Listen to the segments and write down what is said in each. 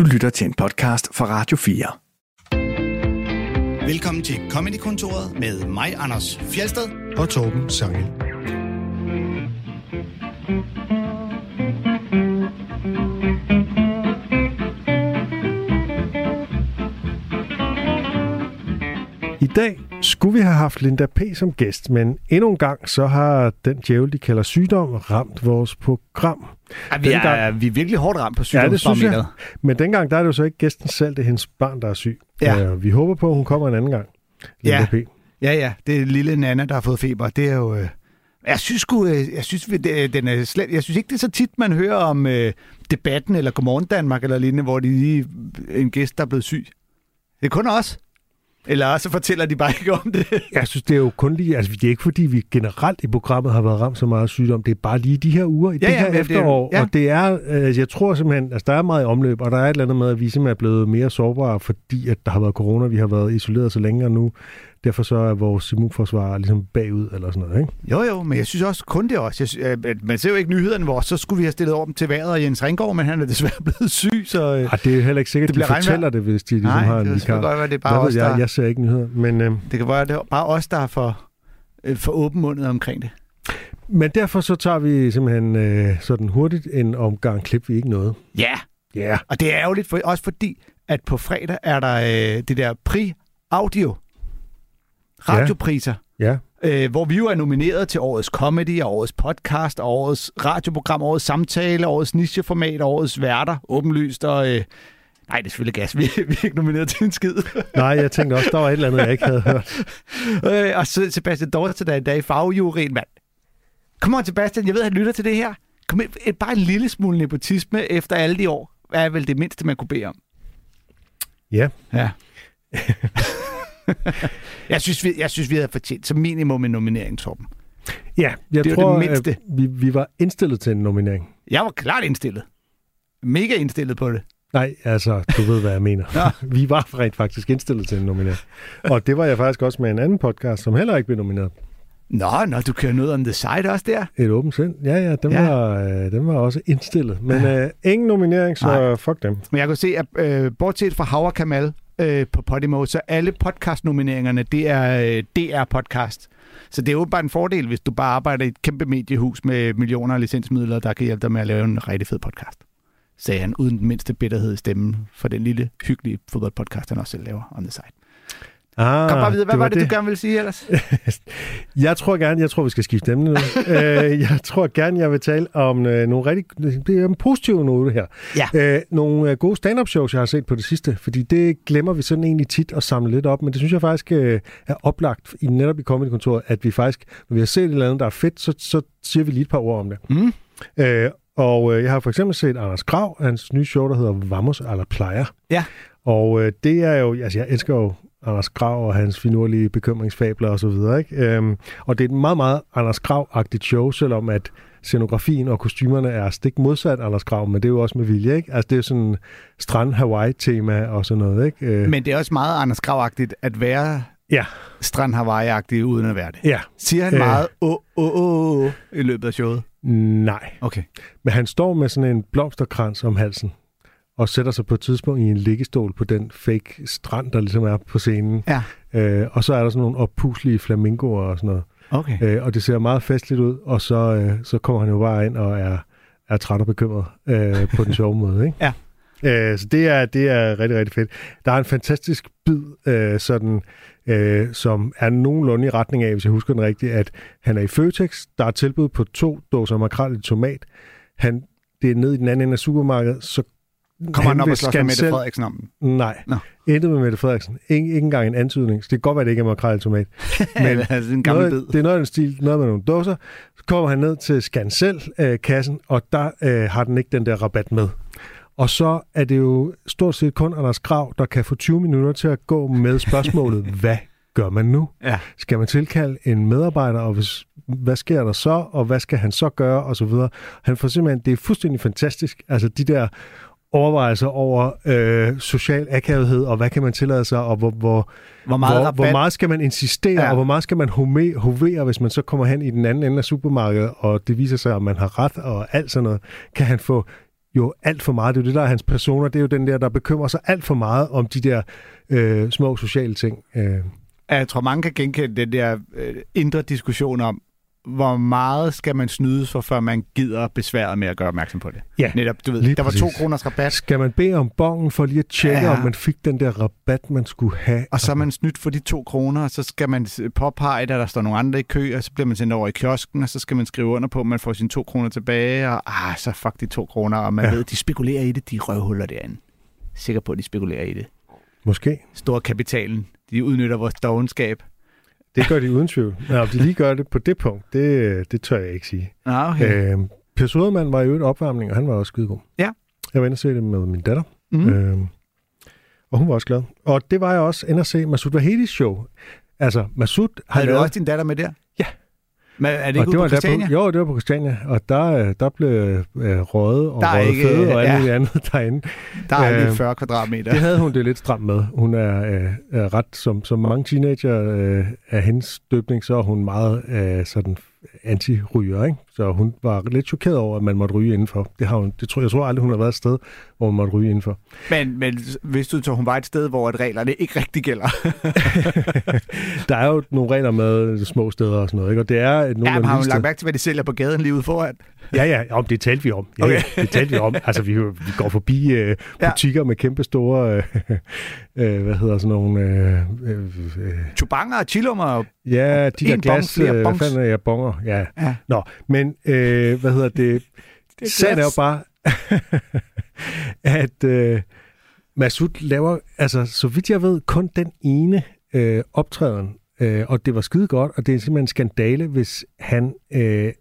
Du lytter til en podcast fra Radio 4. Velkommen til Comedy-kontoret med mig, Anders Fjelsted. og Torben Sangel. I dag skulle vi have haft Linda P. som gæst, men endnu en gang så har den djævel, de kalder sygdom, ramt vores program. Ej, vi, er, Dengang- vi er virkelig hårdt ramt på Ja, det synes jeg. sygdomsbarometeret. Men dengang der er det jo så ikke gæsten selv, det er hendes barn, der er syg. Ja. Øh, vi håber på, at hun kommer en anden gang. Linda Ja. P. Ja, ja, det er lille Nana, der har fået feber. Det er jo... Øh, jeg synes sgu, øh, jeg synes, den er slet, jeg synes ikke, det er så tit, man hører om øh, debatten eller Godmorgen Danmark eller lignende, hvor de lige en gæst, der er blevet syg. Det er kun os. Eller også fortæller de bare ikke om det. Jeg synes, det er jo kun lige... Altså, det er ikke, fordi vi generelt i programmet har været ramt så meget af sygdom. Det er bare lige de her uger i Ja, det ja, her det- efterår. ja. Og det er... Øh, jeg tror simpelthen... Altså, der er meget i omløb, og der er et eller andet med, at vi simpelthen er blevet mere sårbare, fordi at der har været corona. Vi har været isoleret så længe, og nu... Derfor så er vores immunforsvar ligesom bagud, eller sådan noget, ikke? Jo, jo, men jeg synes også kun det også. Jeg, øh, man ser jo ikke nyhederne, hvor så skulle vi have stillet over dem til vejret og Jens Ringgaard, men han er desværre blevet syg, så... Øh, det er heller ikke sikkert, Det at de fortæller det, hvis de ligesom nej, har en det kan godt være, det er bare Hvad os, der... jeg? Jeg ser ikke nyheder. Men, øh, Det kan være, det er bare os, der er for, øh, for åbenmundet omkring det. men derfor så tager vi simpelthen øh, sådan hurtigt en omgang klip, vi ikke nåede. Ja, Ja. Yeah. og det er jo lidt for, også fordi, at på fredag er der øh, det der Pri Audio radiopriser, Ja. øh, hvor vi jo er nomineret til årets comedy, og årets podcast, og årets radioprogram, årets samtale, årets nicheformat, årets værter, åbenlyst, og... Øh, nej, det er selvfølgelig gas. Vi, vi er ikke nomineret til en skid. Nej, jeg tænkte også, der var et eller andet, jeg ikke havde hørt. øh, og så Sebastian Dorset, der er i dag i fagjurien, mand. Kom on, Sebastian, jeg ved, at han lytter til det her. Kom et- bare en lille smule nepotisme efter alle de år. Hvad er vel det mindste, man kunne bede om? Ja. Ja. jeg, synes, vi, jeg synes, vi havde fortjent som minimum en nominering, Torben. Ja, jeg Det tror, det mindste. vi, vi var indstillet til en nominering. Jeg var klart indstillet. Mega indstillet på det. Nej, altså, du ved, hvad jeg mener. Nå. vi var rent faktisk indstillet til en nominering. Og det var jeg faktisk også med en anden podcast, som heller ikke blev nomineret. Nå, når du kører noget on the side også der. Et åbent sind. Ja, ja, den, Ja. ja. Var, øh, den var også indstillet. Men øh, ingen nominering, så Nej. fuck dem. Men jeg kunne se, at øh, bortset fra Hauer Kamal øh, på Podimo, så alle podcast-nomineringerne, det er øh, DR-podcast. Så det er jo bare en fordel, hvis du bare arbejder i et kæmpe mediehus med millioner af licensmidler, der kan hjælpe dig med at lave en rigtig fed podcast. Sagde han, uden den mindste bitterhed i stemmen for den lille, hyggelige fodboldpodcast, han også selv laver on the side. Ah, Kom bare videre. Hvad det var det, du gerne ville sige ellers? Jeg tror gerne, jeg tror, vi skal skifte emne nu. øh, jeg tror gerne, jeg vil tale om øh, nogle rigtig det er en positiv note her. Ja. Øh, nogle øh, gode stand-up shows, jeg har set på det sidste, fordi det glemmer vi sådan egentlig tit at samle lidt op, men det synes jeg faktisk øh, er oplagt i netop i Comedy-kontoret, at vi faktisk, når vi har set et eller andet, der er fedt, så, så siger vi lige et par ord om det. Mm. Øh, og øh, jeg har for eksempel set Anders Grav, hans nye show, der hedder Vamos a la Playa. Ja. Og øh, det er jo, altså jeg elsker jo Anders Grav og hans finurlige bekymringsfabler og så videre, ikke? Øhm, og det er et meget, meget Anders Grav-agtigt show, selvom at scenografien og kostymerne er stik modsat Anders Grav, men det er jo også med vilje, ikke? Altså det er sådan strand Hawaii-tema og sådan noget, ikke? Øh, Men det er også meget Anders Grav-agtigt at være Ja. strand Hawaii-agtig uden at være det. Ja, Siger han Øh. meget åh, åh, åh i løbet af showet? nej. Okay. Men han står med sådan en blomsterkrans om halsen, og sætter sig på et tidspunkt i en liggestol på den fake strand, der ligesom er på scenen. Ja. Øh, og så er der sådan nogle oppuslige flamingoer og sådan noget. Okay. Øh, og det ser meget festligt ud, og så, øh, så kommer han jo bare ind og er, er træt og bekymret øh, på den sjove måde. Ikke? Ja. Øh, så det er, det er rigtig, rigtig fedt. Der er en fantastisk bid, øh, sådan, øh, som er nogenlunde i retning af, hvis jeg husker den rigtigt, at han er i Føtex, der er tilbud på to dåser makrel i tomat. Han, det er nede i den anden ende af supermarkedet, så Kommer han op og med Mette Scancel- Frederiksen om den? Nej, Nå. intet med Mette Frederiksen. Ikke, ikke engang en antydning. Så det kan godt være, det ikke er makrel i tomat. Men altså en gammel noget, bid. det er noget af den stil, noget med nogle dåser. Så kommer han ned til Scancel-kassen, og der øh, har den ikke den der rabat med. Og så er det jo stort set kun Anders Grav, der kan få 20 minutter til at gå med spørgsmålet, hvad gør man nu? Ja. Skal man tilkalde en medarbejder, og hvis, hvad sker der så, og hvad skal han så gøre, og så videre. Han får simpelthen, det er fuldstændig fantastisk, altså de der overvejelser over øh, social akavethed, og hvad kan man tillade sig, og hvor, hvor, Hvor meget hvor, rabat? hvor meget skal man insistere, ja. og hvor meget skal man home- hovere, hvis man så kommer hen i den anden ende af supermarkedet, og det viser sig, at man har ret, og alt sådan noget. Kan han få jo alt for meget. Det er jo det, der er hans personer. Det er jo den der, der bekymrer sig alt for meget om de der øh, små sociale ting. Øh. Jeg tror, mange kan genkende den der øh, indre diskussion om, hvor meget skal man snydes for, før man gider besværet med at gøre opmærksom på det? Ja, Netop, du ved, der var præcis. to kroners rabat, Skal man bede om bongen for lige at tjekke, Ja. om man fik den der rabat, man skulle have? og så er man snydt for de to kroner, og så skal man påpege at der står nogle andre i kø, og så bliver man sendt over i kiosken, og så skal man skrive under på, at man får sine to kroner tilbage, og ah, så fuck de to kroner, og man ja. Ved, de spekulerer i det, de røvhuller derinde. Sikker på, at de spekulerer i det. Måske. Store kapitalen, de udnytter vores dogenskab. Det gør de uden tvivl. Men om de lige gør det på det punkt, det, det tør jeg ikke sige. Ah, okay. Øh, per Sodermann var jo et opvarmning, og han var også skidegod. Ja. Jeg var inde og se det med min datter, Mm. øh, og hun var også glad. Og det var jeg også inde og se Masoud Vahedis show. Altså, Masoud har Havde du lavet... også din datter med der? Men er det og ikke ude på var der Christiania? På, jo, det var på Christiania, og der, øh, der blev øh, røget og Der er røget ikke- fede og alt ja. muligt andet derinde. Der er lige Øh, 40 kvadratmeter. Det havde hun det lidt stramt med. Hun er, øh, er ret, som, som mange teenager øh, af hendes døbning, så er hun meget øh, sådan anti-ryger, ikke? Så hun var lidt chokeret over, at man måtte ryge indenfor. Det har hun, det tror, jeg tror aldrig, hun har været et sted, hvor man måtte ryge indenfor. Men, men hvis du tror, hun var et sted, hvor at reglerne ikke rigtig gælder. Der er jo nogle regler med små steder og sådan noget, ikke? Og det er et Ja, nogle men har hun lagt mærke til, hvad de sælger på gaden lige ude foran? Ja, ja, om det talte vi om. Ja, Okay. ja, det talte vi om. Altså, vi, vi går forbi øh, Ja. butikker med kæmpe store, øh, øh, hvad hedder sådan nogle, øh, øh, øh, Chubanger og- ja, de der bong, glas, flere øh, er bonger, ja. Ja. Nå, men øh, hvad hedder det? Det Sagen er jo bare, at øh, Masud laver, altså så vidt jeg ved, kun den ene øh, optræden, øh, og det var skide godt, og det er simpelthen en skandale, hvis han, øh, øh,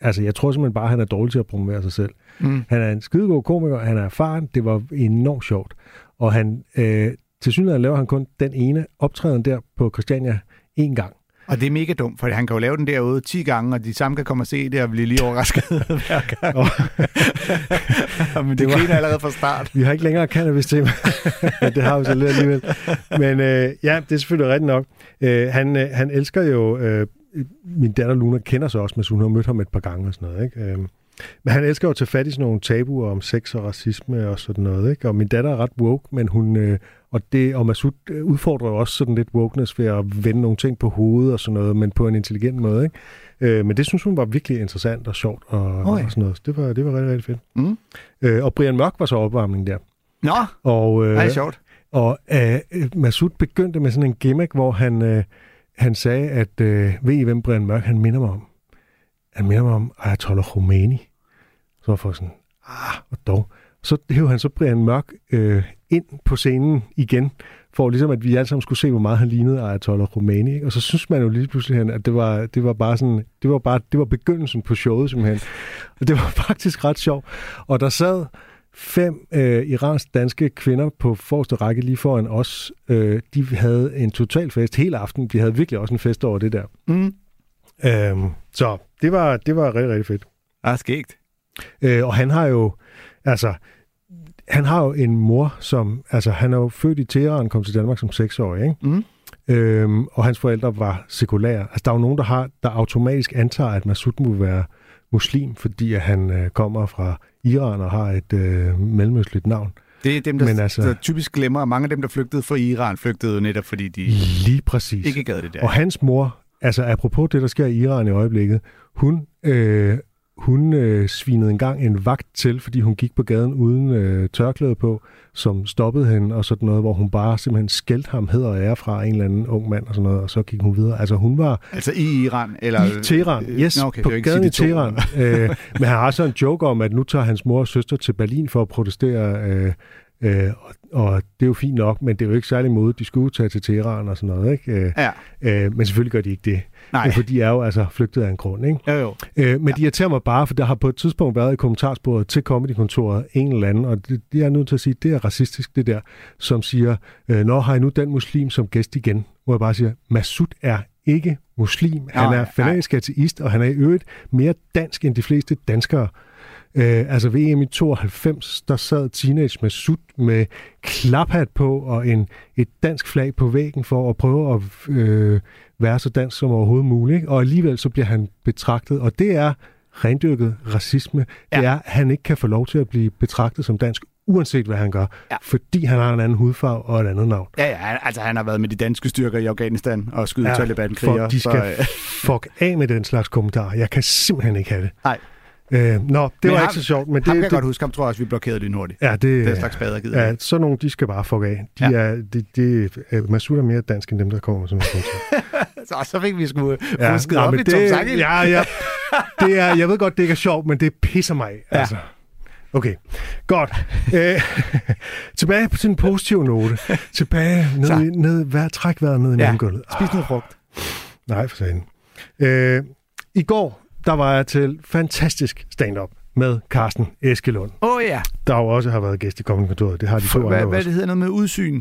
altså jeg tror simpelthen bare, at han er dårlig til at promovere sig selv. Mm. Han er en skidegod komiker, han er erfaren, det var enormt sjovt, og han, øh, til synligheden laver han kun den ene optræden der på Christiania en gang. Og det er mega dumt, for han kan jo lave den derude 10 gange, og de samme kan komme og se det og blive lige overrasket hver gang. Og- Men det Det var- allerede fra start. Vi har ikke længere cannabis til, det har vi så lidt alligevel. Men øh, ja, det er selvfølgelig rigtigt nok. Øh, han, øh, han elsker jo, øh, min datter Luna kender sig også, men hun har mødt ham et par gange og sådan noget. Ikke? Øh, men han elsker jo at tage fat i sådan nogle tabuer om sex og racisme og sådan noget. Ikke? Og min datter er ret woke, men hun, øh, og, det, og Masud øh, udfordrer jo også sådan lidt wokeness ved at vende nogle ting på hovedet og sådan noget, men på en intelligent måde. Ikke? Øh, men det synes hun var virkelig interessant og sjovt og, Okay. og sådan noget. Så det var, det var rigtig, rigtig fedt. Mm. Øh, og Brian Mørk var så opvarmning der. Nå, Og, øh, det er sjovt. og øh, Masud begyndte med sådan en gimmick, hvor han, øh, han sagde, at øh, ved I, hvem Brian Mørk han minder mig om? Han minder mig om Ayatollah Khomeini. Så var folk sådan, ah, og dog. Så hævde han så Brian Mørk øh, ind på scenen igen, for ligesom at vi alle sammen skulle se, hvor meget han lignede Ayatollah Khomeini. Ikke? Og så synes man jo lige pludselig, at det var, det var bare sådan, det var bare, det var begyndelsen på showet simpelthen. Og det var faktisk ret sjovt. Og der sad fem øh, iransk-danske kvinder på forreste række lige foran os. Øh, de havde en total fest hele aften. De havde virkelig også en fest over det der. Mm. Øhm, så det var, det var rigtig, rigtig fedt. Ah, skægt. Øh, og han har jo, altså, han har jo en mor, som, altså, han er jo født i Teheran, kom til Danmark som seksårig, ikke? Mm. Øhm, og hans forældre var sekulære. Altså, der er jo nogen, der, har, der automatisk antager, at Masud må være muslim, fordi at han øh, kommer fra Iran og har et øh, mellemøstligt navn. Det er dem, der, Men altså... der typisk glemmer, at mange af dem, der flygtede fra Iran, flygtede jo netop, fordi de Lige præcis. ikke gad det der. Og hans mor, altså apropos det, der sker i Iran i øjeblikket, hun, øh, hun øh, svinede engang en vagt til, fordi hun gik på gaden uden øh, tørklæde på, som stoppede hende og sådan noget, hvor hun bare simpelthen skældte ham hed og ære fra en eller anden ung mand og sådan noget, og så gik hun videre. Altså hun var Altså i Iran? Eller... i Teheran, Øh, yes, Nå, okay, på gaden i. Teheran. øh, men han har så en joke om, at nu tager hans mor og søster til Berlin for at protestere, øh, øh, og, og det er jo fint nok, men det er jo ikke særlig modigt. De skulle tage til Teheran og sådan noget, ikke? Øh, Ja, øh, men selvfølgelig gør de ikke det. nej. For de er jo altså flygtet af en grund, ikke? Jo, jo. Øh, men ja. de irriterer mig bare, for der har på et tidspunkt været i kommentarsporet til Comedykontoret en eller anden, og det, det er jeg nødt til at sige, det er racistisk, det der, som siger, øh, nå har I nu den muslim som gæst igen? Hvor jeg bare siger, Masud er ikke muslim. Han Nej, er fanatisk ateist, og han er i øvrigt mere dansk end de fleste danskere. Øh, altså ved EM i 92, der sad teenage Masud med klaphat på og en, et dansk flag på væggen for at prøve at øh, være så dansk som overhovedet muligt. ikke? Og alligevel så bliver han betragtet, og det er rendyrket racisme. Ja. Det er, at han ikke kan få lov til at blive betragtet som dansk, uanset hvad han gør, Ja. fordi han har en anden hudfarve og et andet navn. Ja, ja, altså han har været med de danske styrker i Afghanistan og skyde ja, Taliban-krigere. folk, de skal så, øh, fuck af med den slags kommentarer. Jeg kan simpelthen ikke have det. Nej. Øh, nå, det Men var ham- ikke så sjovt, men ham kan det, jeg det, godt huske, ham tror jeg også, vi blokerede lynhurtigt. ja, det, Det er slags bader gider ja, ja. sådan nogle, de skal bare fuck af. De Ja. er, de, de, øh, Masud er mere dansk end dem, der kommer som Så, så fik vi sgu ja, husket nå, op i Tom det, Sangel. ja, ja, det er, jeg ved godt, det ikke er sjovt, men det pisser mig. Ja. Altså. Okay, godt. Æ, tilbage på en positiv note. Tilbage ned, Så. i- ned vær, træk vejret ned i Ja. Spis noget frugt. Nej, for sagen. Øh, I går, der var jeg til fantastisk stand-up med Carsten Eskelund, Åh oh, ja. der jo også har været gæst i kontoret. Det har de to Hvad, andre hvad også. det hedder noget med udsyn?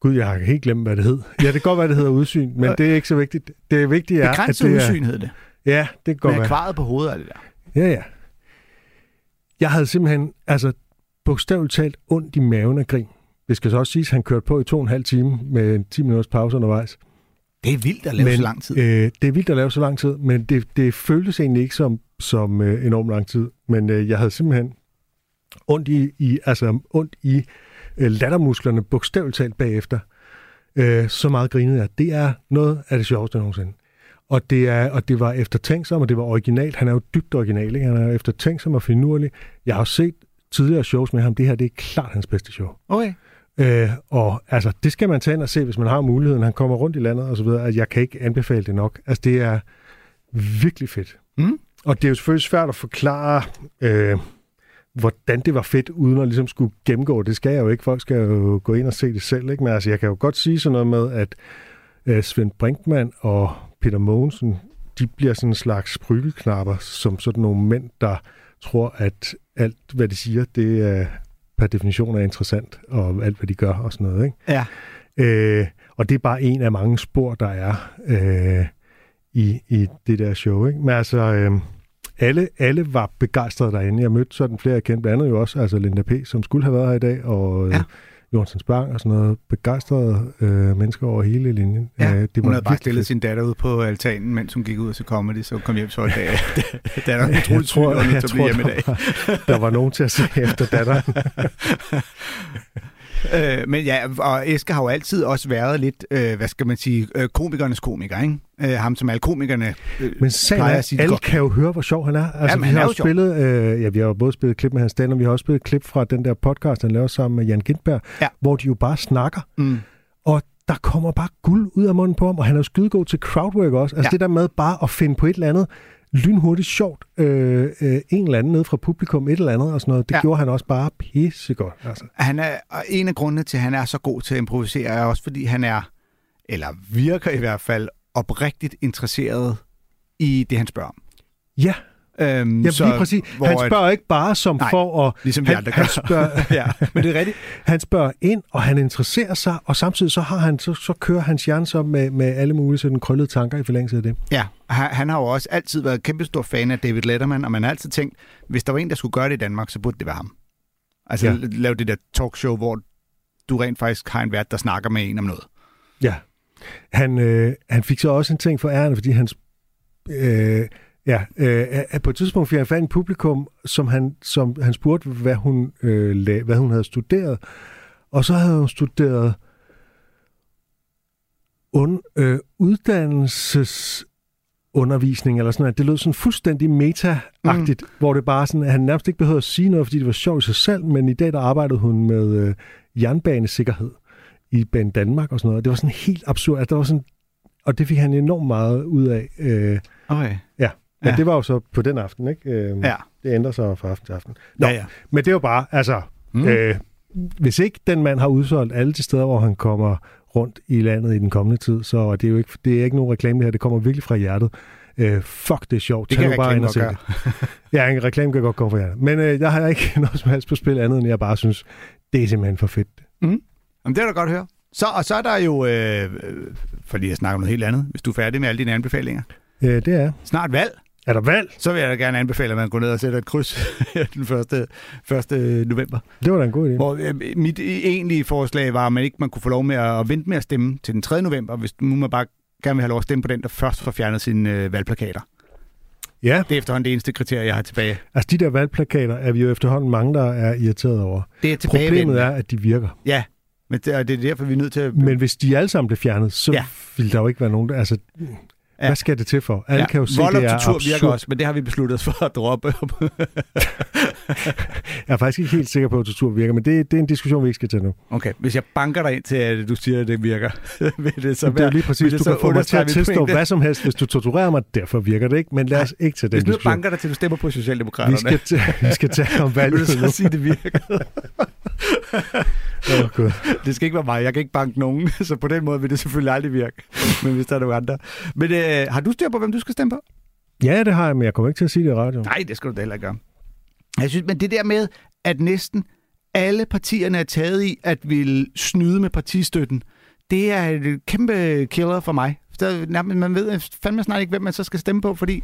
Gud, jeg har helt glemt, hvad det hed. Ja, det kan godt være, det hedder udsyn, men det er ikke så vigtigt. Det vigtige er, at det er... udsyn hed det. Ja, det kan godt Med være. akvariet på hovedet af det der. Ja, ja. Jeg havde simpelthen, altså bogstaveligt talt, ondt i maven af grin. Det skal så også siges, at han kørte på i to og en halv time med en 10 minutters pause undervejs. Det er vildt at lave Men, så lang tid. Øh, det er vildt at lave så lang tid, men det, det føltes egentlig ikke som, som øh, enormt lang tid. Men øh, jeg havde simpelthen ondt i, i, altså, ondt i øh, lattermusklerne, bogstaveligt talt bagefter. Øh, så meget grinede jeg. Det er noget af det sjoveste nogensinde. Og det, er, og det var eftertænksom, og det var originalt. Han er jo dybt original, ikke? Han er eftertænksom og finurlig. Jeg har set tidligere shows med ham. Det her, det er klart hans bedste show. Okay. Øh, og altså, det skal man tage ind og se, hvis man har muligheden. Han kommer rundt i landet og så videre. At jeg kan ikke anbefale det nok. Altså, det er virkelig fedt. Mm. Og det er jo selvfølgelig svært at forklare, øh, hvordan det var fedt, uden at ligesom skulle gennemgå. Det skal jeg jo ikke. Folk skal jo gå ind og se det selv. Ikke? Men altså, jeg kan jo godt sige sådan noget med, at øh, Svend Brinkmann og Peter Mogensen, de bliver sådan en slags bryggelknapper, som sådan nogle mænd, der tror, at alt, hvad de siger, det er per definition er interessant, og alt, hvad de gør og sådan noget. Ikke? Ja. Øh, og det er bare en af mange spor, der er øh, i, i det der show. Ikke? Men altså, øh, alle, alle var begejstrede derinde. Jeg mødte sådan flere, jeg kendte blandt andet jo også, altså Linda P., som skulle have været her i dag, og øh, Ja. Jørgensen Spang og sådan noget. Begejstrede øh, mennesker over hele linjen. Ja, Øh, hun havde bare stillet fedt. sin datter ud på altanen, mens hun gik ud og så comedy, så kom hjem så en dag. datter er Jeg utroligt syg, og nødt jeg til at blive hjemme i dag. der, var, der var nogen til at se efter datteren. Øh, men ja, og Eske har jo altid også været lidt, øh, hvad skal man sige, øh, komikernes komiker, ikke? Øh, ham som alle komikerne øh, Men sagen er, at sige alle godt. kan jo høre, hvor sjov han er. Altså, Jamen, vi han har er jo spillet, øh, ja, vi har jo både spillet klip med hans stand, og vi har også spillet klip fra den der podcast, han laver sammen med Jan Gindberg, Ja. hvor de jo bare snakker, Mm. og der kommer bare guld ud af munden på ham, og han er jo skidegod til crowdwork også. Altså Ja. det der med bare at finde på et eller andet lynhurtigt sjovt, øh, øh, en eller anden nede fra publikum, et eller andet og sådan noget, det Ja. gjorde han også bare pissegodt. Altså. Han er, og en af grundene til, at han er så god til at improvisere, er også fordi han er, eller virker i hvert fald, oprigtigt interesseret i det, han spørger om. Ja, Øhm, ja lige præcis. Han spørger ikke bare som Nej, for at... Ligesom vi han, andre han, gør. spørger, ja, men det er rigtigt. han spørger ind, og han interesserer sig, og samtidig så, har han, så, så kører hans hjerne så med, med alle mulige sådan krøllede tanker i forlængelse af det. Ja, han, han har jo også altid været kæmpe stor fan af David Letterman, og man har altid tænkt, hvis der var en, der skulle gøre det i Danmark, så burde det være ham. Altså Ja. lave det der talkshow, hvor du rent faktisk har en vært, der snakker med en om noget. Ja. Han, øh, han fik så også en ting for æren, fordi han... Øh, ja, øh, øh, på et tidspunkt fik han fat i en publikum, som han, som han spurgte, hvad hun, øh, lag, hvad hun havde studeret. Og så havde hun studeret un, øh, uddannelses undervisning eller sådan noget. Det lød sådan fuldstændig meta-agtigt, mm. hvor det bare sådan, at han nærmest ikke behøvede at sige noget, fordi det var sjovt i sig selv, men i dag der arbejdede hun med øh, jernbanesikkerhed i Banen Danmark og sådan noget. Det var sådan helt absurd. Altså, der var sådan, og det fik han enormt meget ud af. Øh, Okay. ja. Men Ja. det var jo så på den aften, ikke? Øh, Ja. Det ændrer sig fra aften til aften. Nå, Ja, ja. men det er jo bare, altså, Mm. mm. øh, hvis ikke den mand har udsolgt alle de steder, hvor han kommer rundt i landet i den kommende tid, så det er jo ikke, det er ikke nogen reklame det her, det kommer virkelig fra hjertet. Øh, fuck, det er sjovt. Det Tag kan bare ind og se det. Ja, en reklame kan godt komme fra hjertet. Men øh, jeg har ikke noget som helst på spil andet, end jeg bare synes, det er simpelthen for fedt. Jamen, det er da godt høre. Så, og så er der jo, øh, øh, for lige at snakke om noget helt andet, hvis du er færdig med alle dine anbefalinger. Øh, det er. Snart valg, Er der valg? så vil jeg da gerne anbefale, at man går ned og sætter et kryds den 1. 1. november. Det var da en god idé. Hvor øh, mit egentlige forslag var, at man ikke man kunne få lov med at vente med at stemme til den 3. november, hvis nu man bare gerne vil have lov at stemme på den, der først får fjernet sine øh, valgplakater. Ja, Det er efterhånden det eneste kriterie, jeg har tilbage. altså de der valgplakater er vi jo efterhånden mange, der er irriteret over. Det er. Problemet er, at de virker. Ja, men det, og det er derfor, vi er nødt til at... Men hvis de alle sammen blev fjernet, så Ja. ville der jo ikke være nogen... Altså, Ja. hvad skal det til for? Alle ja. kan jo se, Vold det er absurd. virker også, men det har vi besluttet os for at droppe. Jeg er faktisk ikke helt sikker på, at tortur virker, men det, det er en diskussion, vi ikke skal tage nu. Okay, hvis jeg banker dig ind til, at du siger, at det virker, vil det så Så det er være... jo lige vil præcis, du kan få mig til at tilstå hvad som helst, hvis du torturerer mig. Derfor virker det ikke, men lad os ikke tage den Hvis nu jeg diskussion. banker dig til, du stemmer på Socialdemokraterne, Vi skal, vi skal tage om vil valget du så nu. sige, at det virker? Åh, Gud. Det skal ikke være mig. Jeg kan ikke banke nogen, så på den måde vil det selvfølgelig aldrig virke. Men hvis der er nogle andre. Men øh, har du styr på, hvem du skal stemme på? Ja, det har jeg, men jeg kommer ikke til at sige det i radioen. Nej, det skal du da heller ikke gøre. Jeg synes, men det der med, at næsten alle partierne er taget i at ville snyde med partistøtten, det er et kæmpe killer for mig. Nærmest- man ved fandme snart ikke, hvem man så skal stemme på, fordi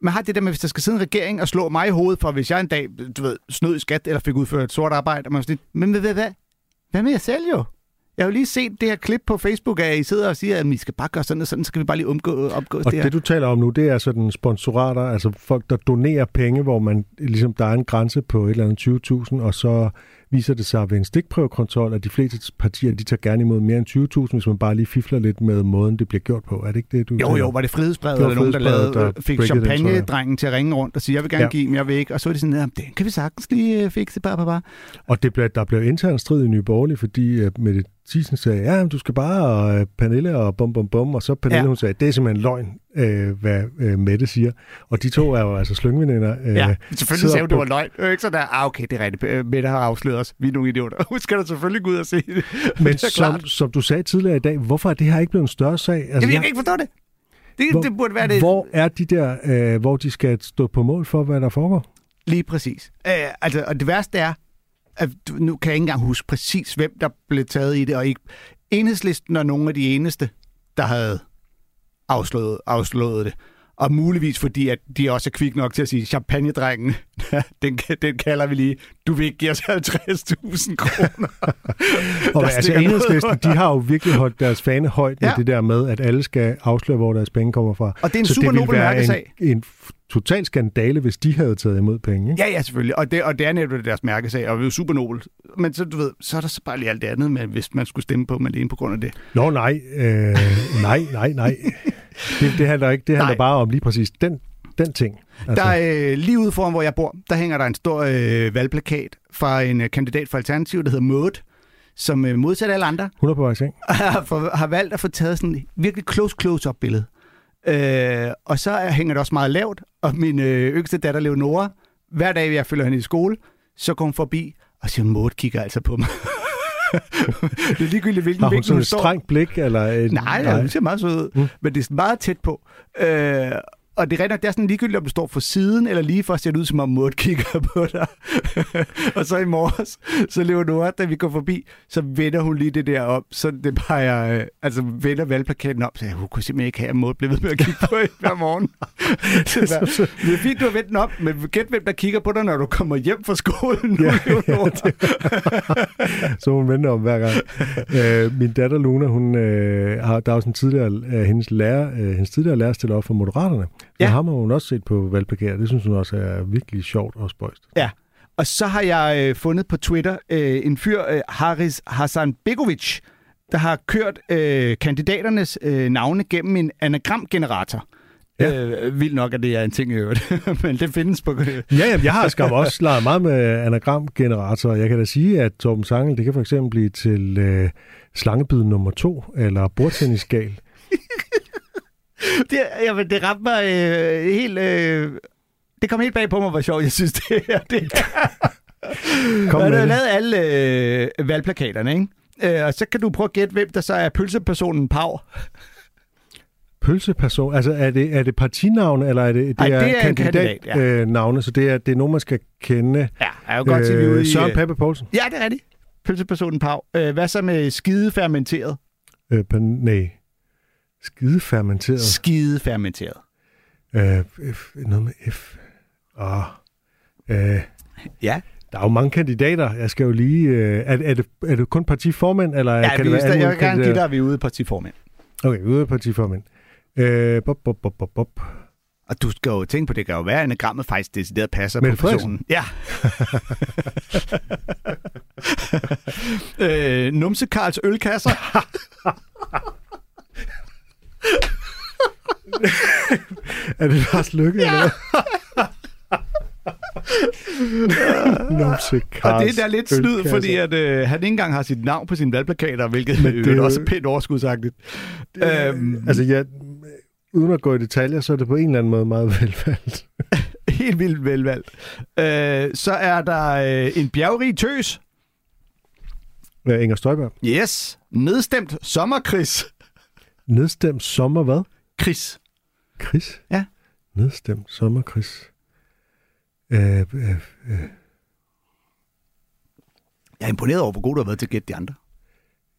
man har det der med, hvis der skal sidde en regering og slå mig i hovedet for, hvis jeg en dag, du ved, snød i skat eller fik udført et sort arbejde, og man sådan, men hvad, hvad, hvad med jer selv jo? Jeg har jo lige set det her klip på Facebook, at I sidder og siger, at vi skal bare gøre sådan og sådan, så skal vi bare lige omgå, opgås Og det det, du taler om nu, det er sådan sponsorater, altså folk, der donerer penge, hvor man ligesom, der er en grænse på et eller andet 20.000, og så viser det sig ved en stikprøvekontrol, at de fleste partier, de tager gerne imod mere end 20.000, hvis man bare lige fifler lidt med måden, det bliver gjort på. Er det ikke det, du Jo, jo, var det frihedsbrevet, Det eller nogen, der, lavede, der fik den, tror jeg. champagne-drengen til at ringe rundt og sige, jeg vil gerne Ja. give, men jeg vil ikke. Og så var de sådan, ja, det kan vi sagtens lige øh, fikse, bare, bare, bare. Og det blev, der blev intern strid i Nye Borgerlige, fordi uh, Mette Thiesen sagde, ja, du skal bare uh, Pernille og bum, bum, bum. Og så Pernille, Ja. hun sagde, det er simpelthen løgn, uh, hvad uh, Mette siger. Og de to er jo altså slyngveninder. Uh, Ja, selvfølgelig sagde hun, det var løgn. Det er ikke sådan der, ah, okay, det er rigtigt. Øh, Mette har afsløret os. Vi er nogle idioter. Hun skal da selvfølgelig gå ud og se det. Men det som, klart. som du sagde tidligere i dag, hvorfor er det her ikke blevet en større sag? Altså, Jamen, jeg kan ikke forstå det. Det, Hvor- det burde være det. Hvor er de der, øh, hvor de skal stå på mål for, hvad der foregår? Lige præcis. Øh, altså, og det værste er, at nu kan jeg ikke engang huske præcis, hvem der blev taget i det, og ikke enhedslisten er nogle af de eneste, der havde afslået, afslået det. Og muligvis fordi, at de også er kvik nok til at sige, champagnedrengen, den, den kalder vi lige, du vil ikke give os 50.000 kroner. Og altså, noget enhedslisten, de har jo virkelig holdt deres fane højt med Ja. det der med, at alle skal afsløre, hvor deres penge kommer fra. Og det er en Så super nobel mærkesag. en, en total skandale, hvis de havde taget imod penge. Ikke? Ja, ja, selvfølgelig. Og det, og det er netop deres mærkesag, og det er jo super nobelt. Men så, du ved, så er der så bare lige alt det andet, men hvis man skulle stemme på, men alene på grund af det. Nå, nej. Øh, nej, nej, nej. Det, det handler ikke. Det handler Nej. bare om lige præcis den, den ting. Altså. Der er øh, lige ude foran, hvor jeg bor, der hænger der en stor øh, valgplakat fra en øh, kandidat for Alternativ, der hedder Maud, som øh, modsat alle andre, 100 på vej har, har valgt at få taget sådan et virkelig close close-up billede. Øh, og så er- hænger det også meget lavt, og min øh, yngste datter, Leonora, hver dag, jeg følger hende i skole, så går hun forbi og siger, Maud kigger altså på mig. det er ligegyldigt, hvilken Har hun sådan hun et strengt blik? Eller et, Nej, nej. hun ser meget sød ud, Mm. men det er meget tæt på. Øh, og det er rigtigt, det er sådan ligegyldigt, om du står for siden, eller lige for ser det ud, som om Maud kigger på dig. og så i morges, så Leonora, da vi går forbi, så vender hun lige det der op, så det bare er, øh, altså vender valgplakaten op, så jeg, hun kunne simpelthen ikke have, at Maud blev ved med at kigge på hver morgen. det, er, det er fint, du har vendt den op, men gæt hvem, der kigger på dig, når du kommer hjem fra skolen Ja, ja, Leonora. så hun venter om hver gang. øh, min datter Luna, hun øh, har, der er også en tidligere, øh, hendes, lærer, øh, hendes tidligere lærer stiller op for Moderaterne. Ja. Ja. Ham har hun også set på valgplakater. Det synes hun også er virkelig sjovt og spøjst. Og så har jeg øh, fundet på Twitter øh, en fyr, øh, Haris Hassan Begovic, der har kørt øh, kandidaternes øh, navne gennem en anagramgenerator. Ja. Ja. Øh, vildt nok, at det er en ting i øvrigt, men det findes på... Øh, Ja, jamen, jeg har skam også leget meget med anagramgeneratorer. Jeg kan da sige, at Torben Sangel, det kan for eksempel blive til øh, slangebid nummer to, eller bordtennisgal. det, jamen, det ramte mig øh, helt... Øh, det kom helt bag på mig, hvor sjovt jeg synes, det er. Det Kom Man har lavet alle øh, valgplakaterne, ikke? Øh, og så kan du prøve at gætte, hvem der så er pølsepersonen Pau. Pølseperson, altså er det, er det partinavn, eller er det, det Ej, er, det er en kandidat, kandidat, ja. øh, navne, så det er, det er nogen, man skal kende. Ja, er jo godt til, vi er ude i... Søren øh, Pape Poulsen. Ja, det er rigtigt. Pølsepersonen Pau. Øh, hvad så med skide fermenteret? Øh, nej. Skide fermenteret. Skide fermenteret. Øh, F, noget med F. Åh. Øh, Ja, der er jo mange kandidater. Jeg skal jo lige... Øh, er, er, det, er det kun partiformand, eller ja kan vi, det være alle jeg mulige gerne give dig, at vi er ude partiformand. Okay, ude partiformand. Øh, bop, bop, bop, bop, bop. Og du skal jo tænke på, det kan jo være, at anagrammet faktisk decideret passer Mette på personen. Ja. øh, Numse Karls ølkasser. Er det Lars Lykke? Ja. Eller? Numse Og det er da lidt snyd, fordi at, øh, han ikke engang har sit navn på sine valgplakater, hvilket Men det det er er jo- også pænt overskudsagtigt. Øhm, Altså, ja, uden at gå i detaljer, så er det på en eller anden måde meget velvalgt. helt vildt velvalgt. Øh, så er der øh, en bjergrig tøs. Ja, Inger Støjberg. Yes. Nedstemt sommerkris. Nedstemt sommer hvad? Kris. Chris? Ja. Nedstemt sommer Chris. Øh, øh, øh. Jeg er imponeret over, hvor god du har været til at gætte de andre.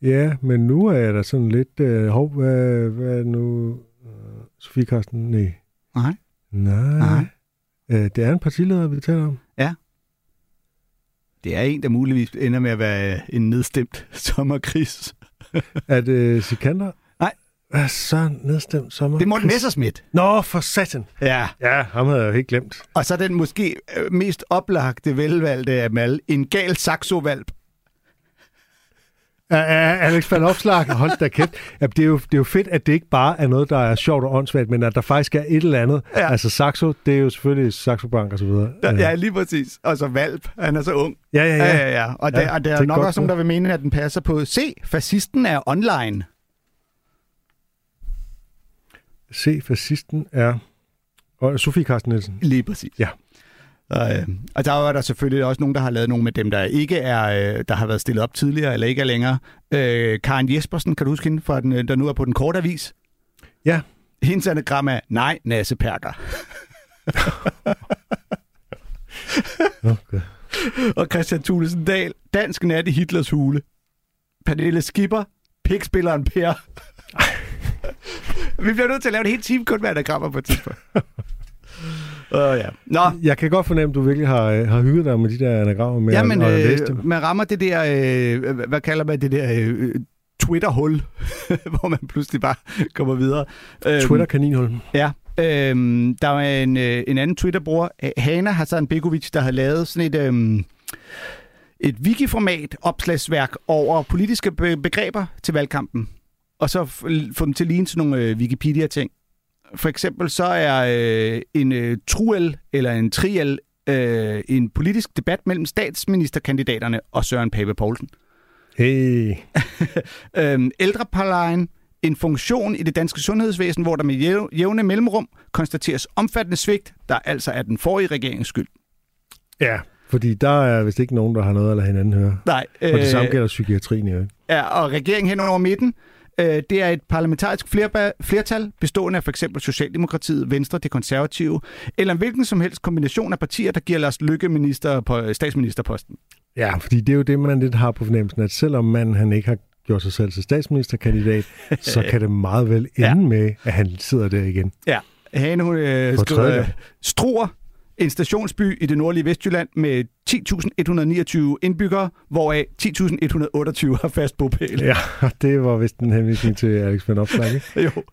Ja, men nu er jeg da sådan lidt... Øh, hov, hvad, hvad er nu... Øh, Sofie Karsten? Nej. Nej. Nej. Nej. Øh, det er en partileder, vi taler om. Det er en, der muligvis ender med at være en nedstemt sommerkris. Er det Sikander? Hvad så nedstemt sommer? Det er Morten? Messersmith. Nå, for satan. Ja. Ja, ham havde jeg jo helt glemt. Og så den måske øh, mest oplagte velvalgte af dem alle. En gal saxovalp. Ja, Alex van Opslag, hold da kæft. Ja, det, er jo, det er jo fedt, at det ikke bare er noget, der er sjovt og åndssvagt, men at der faktisk er et eller andet. Ja. Altså Saxo, det er jo selvfølgelig Saxo Bank og så videre. Ja, ja, lige præcis. Og så valp. Han er så ung. ja, ja. Ja, ja. ja, ja. Og, Ja, der, og der det er nok også nogen, der vil mene, at den passer på. Se, fascisten er online. Se, fascisten er... Og Sofie Carsten Nielsen. Lige præcis. Ja. Og, øh, og der var der selvfølgelig også nogen, der har lavet nogle med dem, der ikke er, øh, der har været stillet op tidligere, eller ikke er længere. Øh, Karen Jespersen, kan du huske hende, fra den, øh, der nu er på den korte avis? Ja. Hendes anagram er, nej, Nasse Perker. Okay. Og Christian Thulesen Dahl, dansk nat i Hitlers hule. Pernille Skipper, pikspilleren Per. Vi bliver nødt til at lave et helt team kun med anagrammer på et tidspunkt. Åh oh, ja. Nå, Jeg kan godt fornemme, at du virkelig har, øh, har hygget dig med de der anagrammer med Jamen, at, at øh, man rammer det der, øh, hvad- kalder man det der, øh, Twitter-hul, hvor man pludselig bare kommer videre. Øhm, Twitter-kaninhul. Ja. Øhm, der var en, øh, en anden Twitter-bruger, øh, Hanna Hassan Begovic, der har lavet sådan et, øhm, et wiki-format opslagsværk over politiske be- begreber til valgkampen. Og så få dem til at ligne sådan nogle øh, Wikipedia-ting. For eksempel så er øh, en øh, truel eller en triel øh, en politisk debat mellem statsministerkandidaterne og Søren Pape Poulsen. Hey. Øhm, ældreplejen, en funktion i det danske sundhedsvæsen, hvor der med jæv- jævne mellemrum konstateres omfattende svigt, der altså er den forrige regerings skyld. Ja, fordi der er vist ikke nogen, der har noget lade hinanden høre. Nej, Og det samme gælder psykiatrien øvrigt. Ja, og regeringen hen over midten, øh, det er et parlamentarisk flertal, bestående af for eksempel Socialdemokratiet, Venstre, det konservative, eller en hvilken som helst kombination af partier, der giver Lars Lykke minister på, statsministerposten. Ja, fordi det er jo det, man lidt har på fornemmelsen, at selvom manden han ikke har gjort sig selv til statsministerkandidat, så kan det meget vel ende Ja. med, at han sidder der igen. Ja, Hane, hun øh, skriver, øh, Struer, en stationsby i det nordlige Vestjylland med 10.129 indbyggere, hvoraf 10.128 har fast bopæl. Ja, det var vist en henvisning til Alex Van Opslag, ikke? Jo.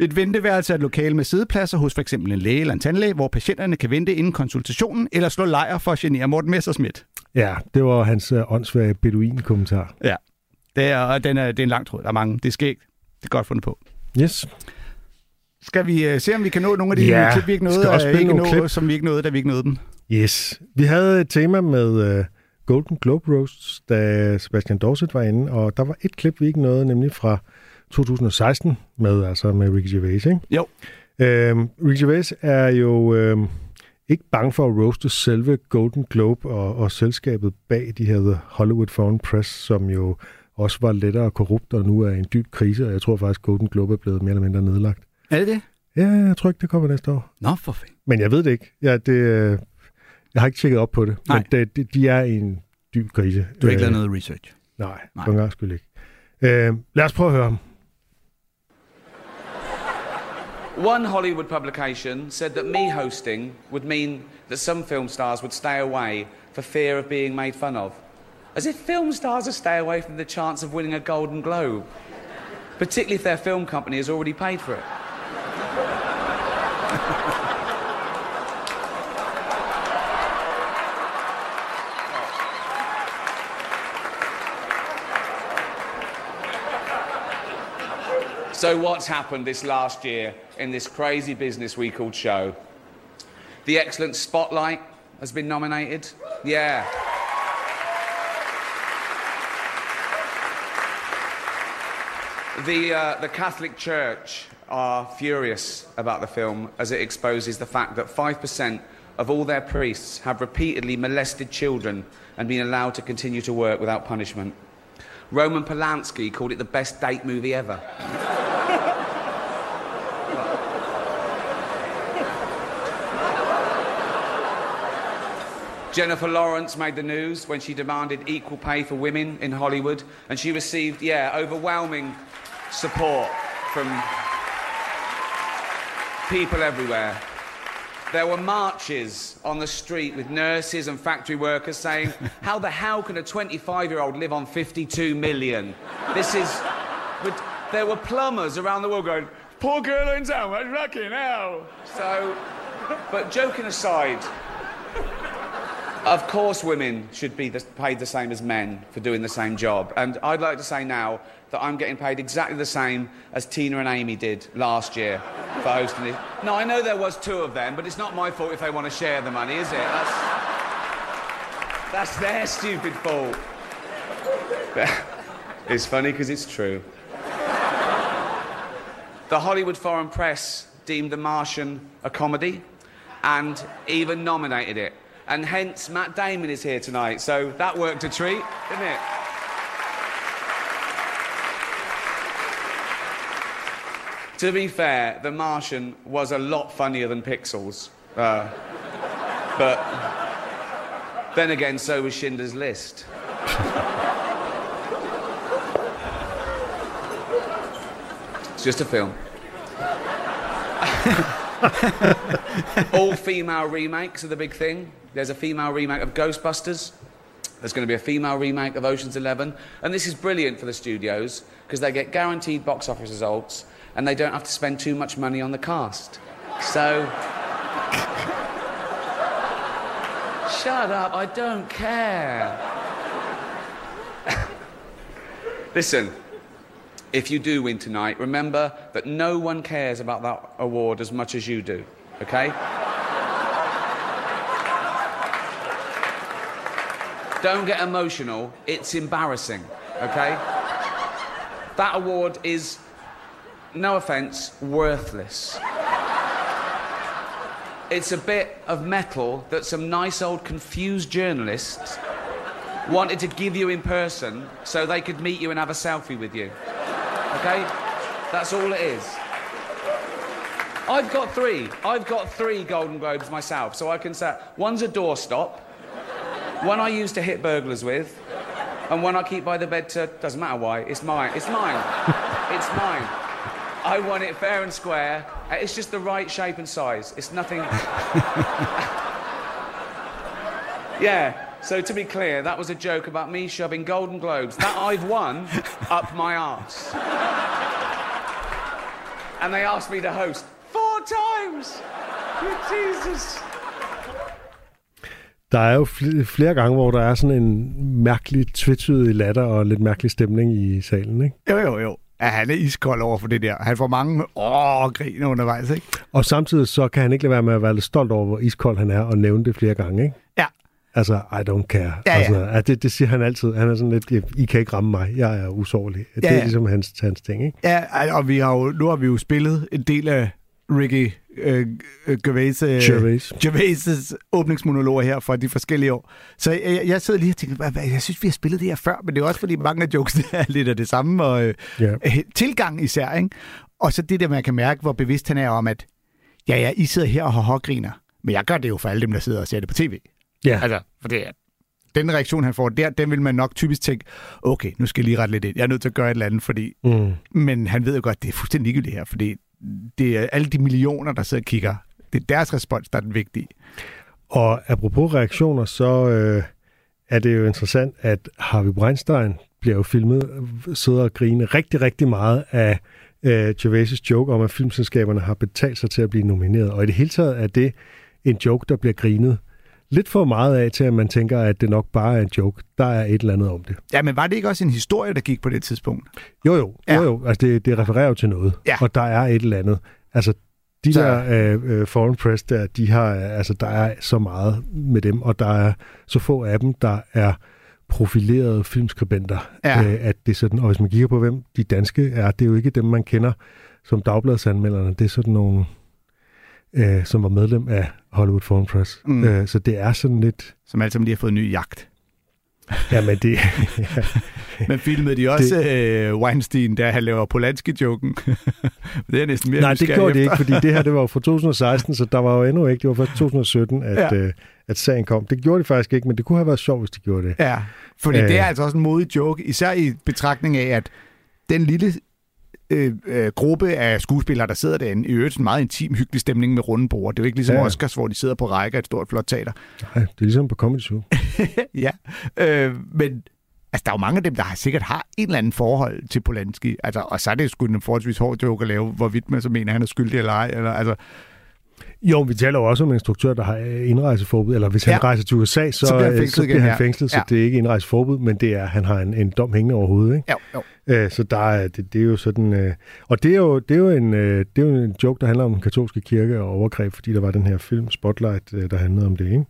Et venteværelse er et lokale med sædepladser hos f.eks. en læge eller en tandlæge, hvor patienterne kan vente inden konsultationen eller slå lejr for at genere Morten Messerschmidt. Ja, det var hans uh, åndssvage beduin-kommentar. Det er, og den er, det er en lang tråd. Der er mange. Det er skægt. Det er godt fundet på. Yes. Skal vi uh, se, om vi kan nå nogle af de Ja, klip, vi ikke nåede, også ikke nogle nå, klip. som vi ikke nåede, da vi ikke nåede dem? Yes. Vi havde et tema med uh, Golden Globe Roasts, da Sebastian Dorset var inde, og der var et klip, vi ikke nåede, nemlig fra 2016 med, altså med Ricky Gervais, ikke? Jo. Øhm, Ricky Gervais er jo øhm, ikke bange for at roaste selve Golden Globe og, og selskabet bag de her The Hollywood Foreign Press, som jo også var lettere korrupt og nu er i en dyb krise, og jeg tror faktisk, Golden Globe er blevet mere eller mindre nedlagt. Er det det? Ja, jeg tror ikke, det kommer næste år. Nå, for fanden. Men jeg ved det ikke. Ja, det, øh, jeg har ikke tjekket op på det, Nej. men det, det, de er i en dyb krise. Du har ikke Øh, lavet noget research. Nej, Nej. Nej. for en gang skyld ikke. Øh, lad os prøve at høre ham. One Hollywood publication said that me hosting would mean that some film stars would stay away for fear of being made fun of. As if film stars would stay away from the chance of winning a Golden Globe, particularly if their film company has already paid for it. So, what's happened this last year in this crazy business we called show? The excellent Spotlight has been nominated. Yeah. The, uh, the Catholic Church are furious about the film as it exposes the fact that 5% of all their priests have repeatedly molested children and been allowed to continue to work without punishment. Roman Polanski called it the best date movie ever. Jennifer Lawrence made the news when she demanded equal pay for women in Hollywood, and she received, yeah, overwhelming support from people everywhere. There were marches on the street with nurses and factory workers saying, How the hell can a 25 year old live on 52 million? This is. But there were plumbers around the world going, Poor girl in town, what's fucking hell? So, but joking aside, of course, women should be the, paid the same as men for doing the same job. And I'd like to say now that I'm getting paid exactly the same as Tina and Amy did last year for hosting it. No, I know there was two of them, but it's not my fault if they want to share the money, is it? That's, that's their stupid fault. it's funny because it's true. The Hollywood Foreign Press deemed The Martian a comedy and even nominated it. And hence, Matt Damon is here tonight. So that worked a treat, didn't it? To be fair, The Martian was a lot funnier than Pixels. Uh, but then again, so was Schindler's List. it's just a film. All female remakes are the big thing. There's a female remake of Ghostbusters. There's going to be a female remake of Ocean's Eleven. And this is brilliant for the studios because they get guaranteed box office results and they don't have to spend too much money on the cast. So. Shut up, I don't care. Listen, if you do win tonight, remember that no one cares about that award as much as you do, okay? Don't get emotional, it's embarrassing, okay? That award is, no offense, worthless. It's a bit of metal that some nice old confused journalists wanted to give you in person so they could meet you and have a selfie with you. Okay? That's all it is. I've got three. I've got three Golden Globes myself, so I can say one's a doorstop, one I use to hit burglars with, and one I keep by the bed to. Doesn't matter why. It's mine. It's mine. it's mine. I want it fair and square. Uh, It's just the right shape and size. It's nothing. yeah. So to be clear, that was a joke about me shoving Golden Globes that I've won up my arse. And they asked me to host four times. Jesus. Der er jo fl- flere gange, hvor der er sådan en mærkelig tvetydig latter og lidt mærkelig stemning i salen, ikke? Jo, jo, jo. Ja, han er iskold over for det der. Han får mange åh, grin undervejs, ikke? Og samtidig så kan han ikke lade være med at være lidt stolt over, hvor iskold han er, og nævne det flere gange, ikke? Ja. Altså, I don't care. Ja, ja. altså, ja. Det, det siger han altid. Han er sådan lidt, I kan ikke ramme mig, jeg er usårlig. Det Ja, er ja. ligesom hans, hans ting, ikke? Ja, og vi har jo, nu har vi jo spillet en del af Ricky øh, øh, Gervais, øh, Gervais. Gervais' åbningsmonologer her fra de forskellige år. Så jeg, jeg sidder lige og tænker, hvad, jeg synes, vi har spillet det her før, men det er også fordi mange af jokesene er lidt af det samme, og øh, øh, tilgang især, ikke? Og så det der, man kan mærke, hvor bevidst han er om, at ja, ja, I sidder her og har hårdgriner, men jeg gør det jo for alle dem, der sidder og ser det på tv. Ja. Altså, for det er, den reaktion, han får der, den vil man nok typisk tænke, okay, nu skal jeg lige rette lidt ind. Jeg er nødt til at gøre et eller andet, fordi... Mm. Men han ved jo godt, det er fuldstændig ligegyldigt her, fordi det er alle de millioner, der sidder og kigger. Det er deres respons, der er den vigtige. Og apropos reaktioner, så øh, er det jo interessant, at Harvey Weinstein bliver jo filmet, øh, sidder og griner rigtig, rigtig meget af øh, Gervais' joke om, at filmselskaberne har betalt sig til at blive nomineret. Og i det hele taget er det en joke, der bliver grinet lidt for meget af til, at man tænker, at det nok bare er en joke. Der er et eller andet om det. Ja, men var det ikke også en historie, der gik på det tidspunkt? Jo, jo. Ja. jo, jo. Altså, det, det refererer jo til noget. Ja. Og der er et eller andet. Altså, de Så- der øh, øh, foreign press der, de har, altså, der er så meget med dem, og der er så få af dem, der er profilerede filmskribenter, Ja. øh, at det er sådan, og hvis man kigger på, hvem de danske er, det er jo ikke dem, man kender som dagbladsanmelderne, det er sådan nogle, øh, som var medlem af Hollywood Foreign Press. Mm. Øh, så det er sådan lidt, Som alle sammen lige har fået en ny jagt. jamen det, ja, Men filmede de også øh, Weinstein, der han laver Polanski-joken? det er næsten mere Nej, det gjorde det efter. ikke, fordi det her det var jo fra 2016, så der var jo endnu ikke, det var først 2017, at, Ja. ja. øh, at sagen kom. Det gjorde de faktisk ikke, men det kunne have været sjovt, hvis de gjorde det. Ja, fordi Øh. det er altså også en modig joke, især i betragtning af, at den lille øh, øh, gruppe af skuespillere, der sidder derinde, i øvrigt en meget intim, hyggelig stemning med runde bord. Det er jo ikke ligesom ja. Oscars, hvor de sidder på rækker af et stort, flot teater. Nej, det er ligesom på Comedy Zoo. ja, øh, men altså, der er jo mange af dem, der har sikkert har en eller anden forhold til Polanski. Altså, og så er det sgu en forholdsvis hård joke at lave, hvorvidt man så mener, at han er skyldig eller ej. Eller, altså, Jo, vi taler jo også om en instruktør, der har indrejseforbud, eller hvis han Ja. rejser til USA, så, Så bliver han øh, fængslet så bliver igen, han ja. fængslet, så Ja. det er ikke indrejseforbud, men det er, han har en, en dom hængende over hovedet. Ikke? jo, jo. Øh, så der er, det, det er jo sådan... Øh, og det er jo, det, er jo en, øh, det er jo en joke, der handler om den katolske kirke og overgreb, fordi der var den her film Spotlight, øh, der handlede om det. Ikke?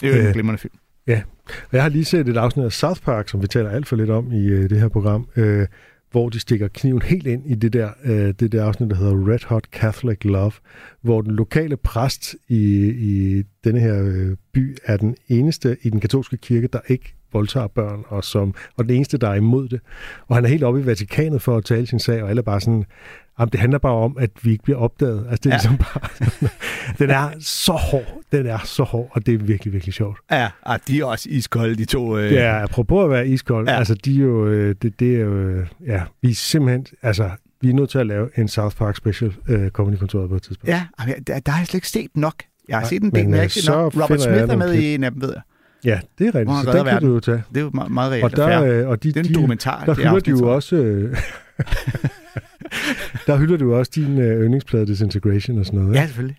Det er jo en glimrende film. Og Jeg har lige set et afsnit af South Park, som vi taler alt for lidt om i øh, det her program, øh, hvor de stikker kniven helt ind i det der, øh, det der afsnit, der hedder Red Hot Catholic Love, hvor den lokale præst i, i denne her øh, by er den eneste i den katolske kirke, der ikke voldtager børn, og, som, og den eneste, der er imod det. Og han er helt oppe i Vatikanet for at tale sin sag, og alle er bare sådan, jamen, det handler bare om, at vi ikke bliver opdaget. Altså, det er Ja. ja. ligesom bare... den er så hård. Den er så hård, og det er virkelig, virkelig sjovt. Ja, og de er også iskolde, de to. Øh, er, apropos at være iskold, Ja. ja. altså de er jo, øh, det, det er jo, øh, ja, vi er simpelthen, altså, vi er nødt til at lave en South Park special øh, comedy-kontoret på et tidspunkt. Ja, jeg- der, der har jeg slet ikke set nok. Jeg har Nej, set en del, men, jeg har øh, ikke set nok. Robert Smith er med klip. i en af dem, ved jeg. Ja, det er rigtigt, så den kan du jo tage. Det er jo meget, meget reelt Og der, øh, og de, Det er en de, dokumentar. der hylder de jo så. også, øh, der hylder du også din øh, yndlingsplade Disintegration og sådan noget. Ja, ikke? selvfølgelig.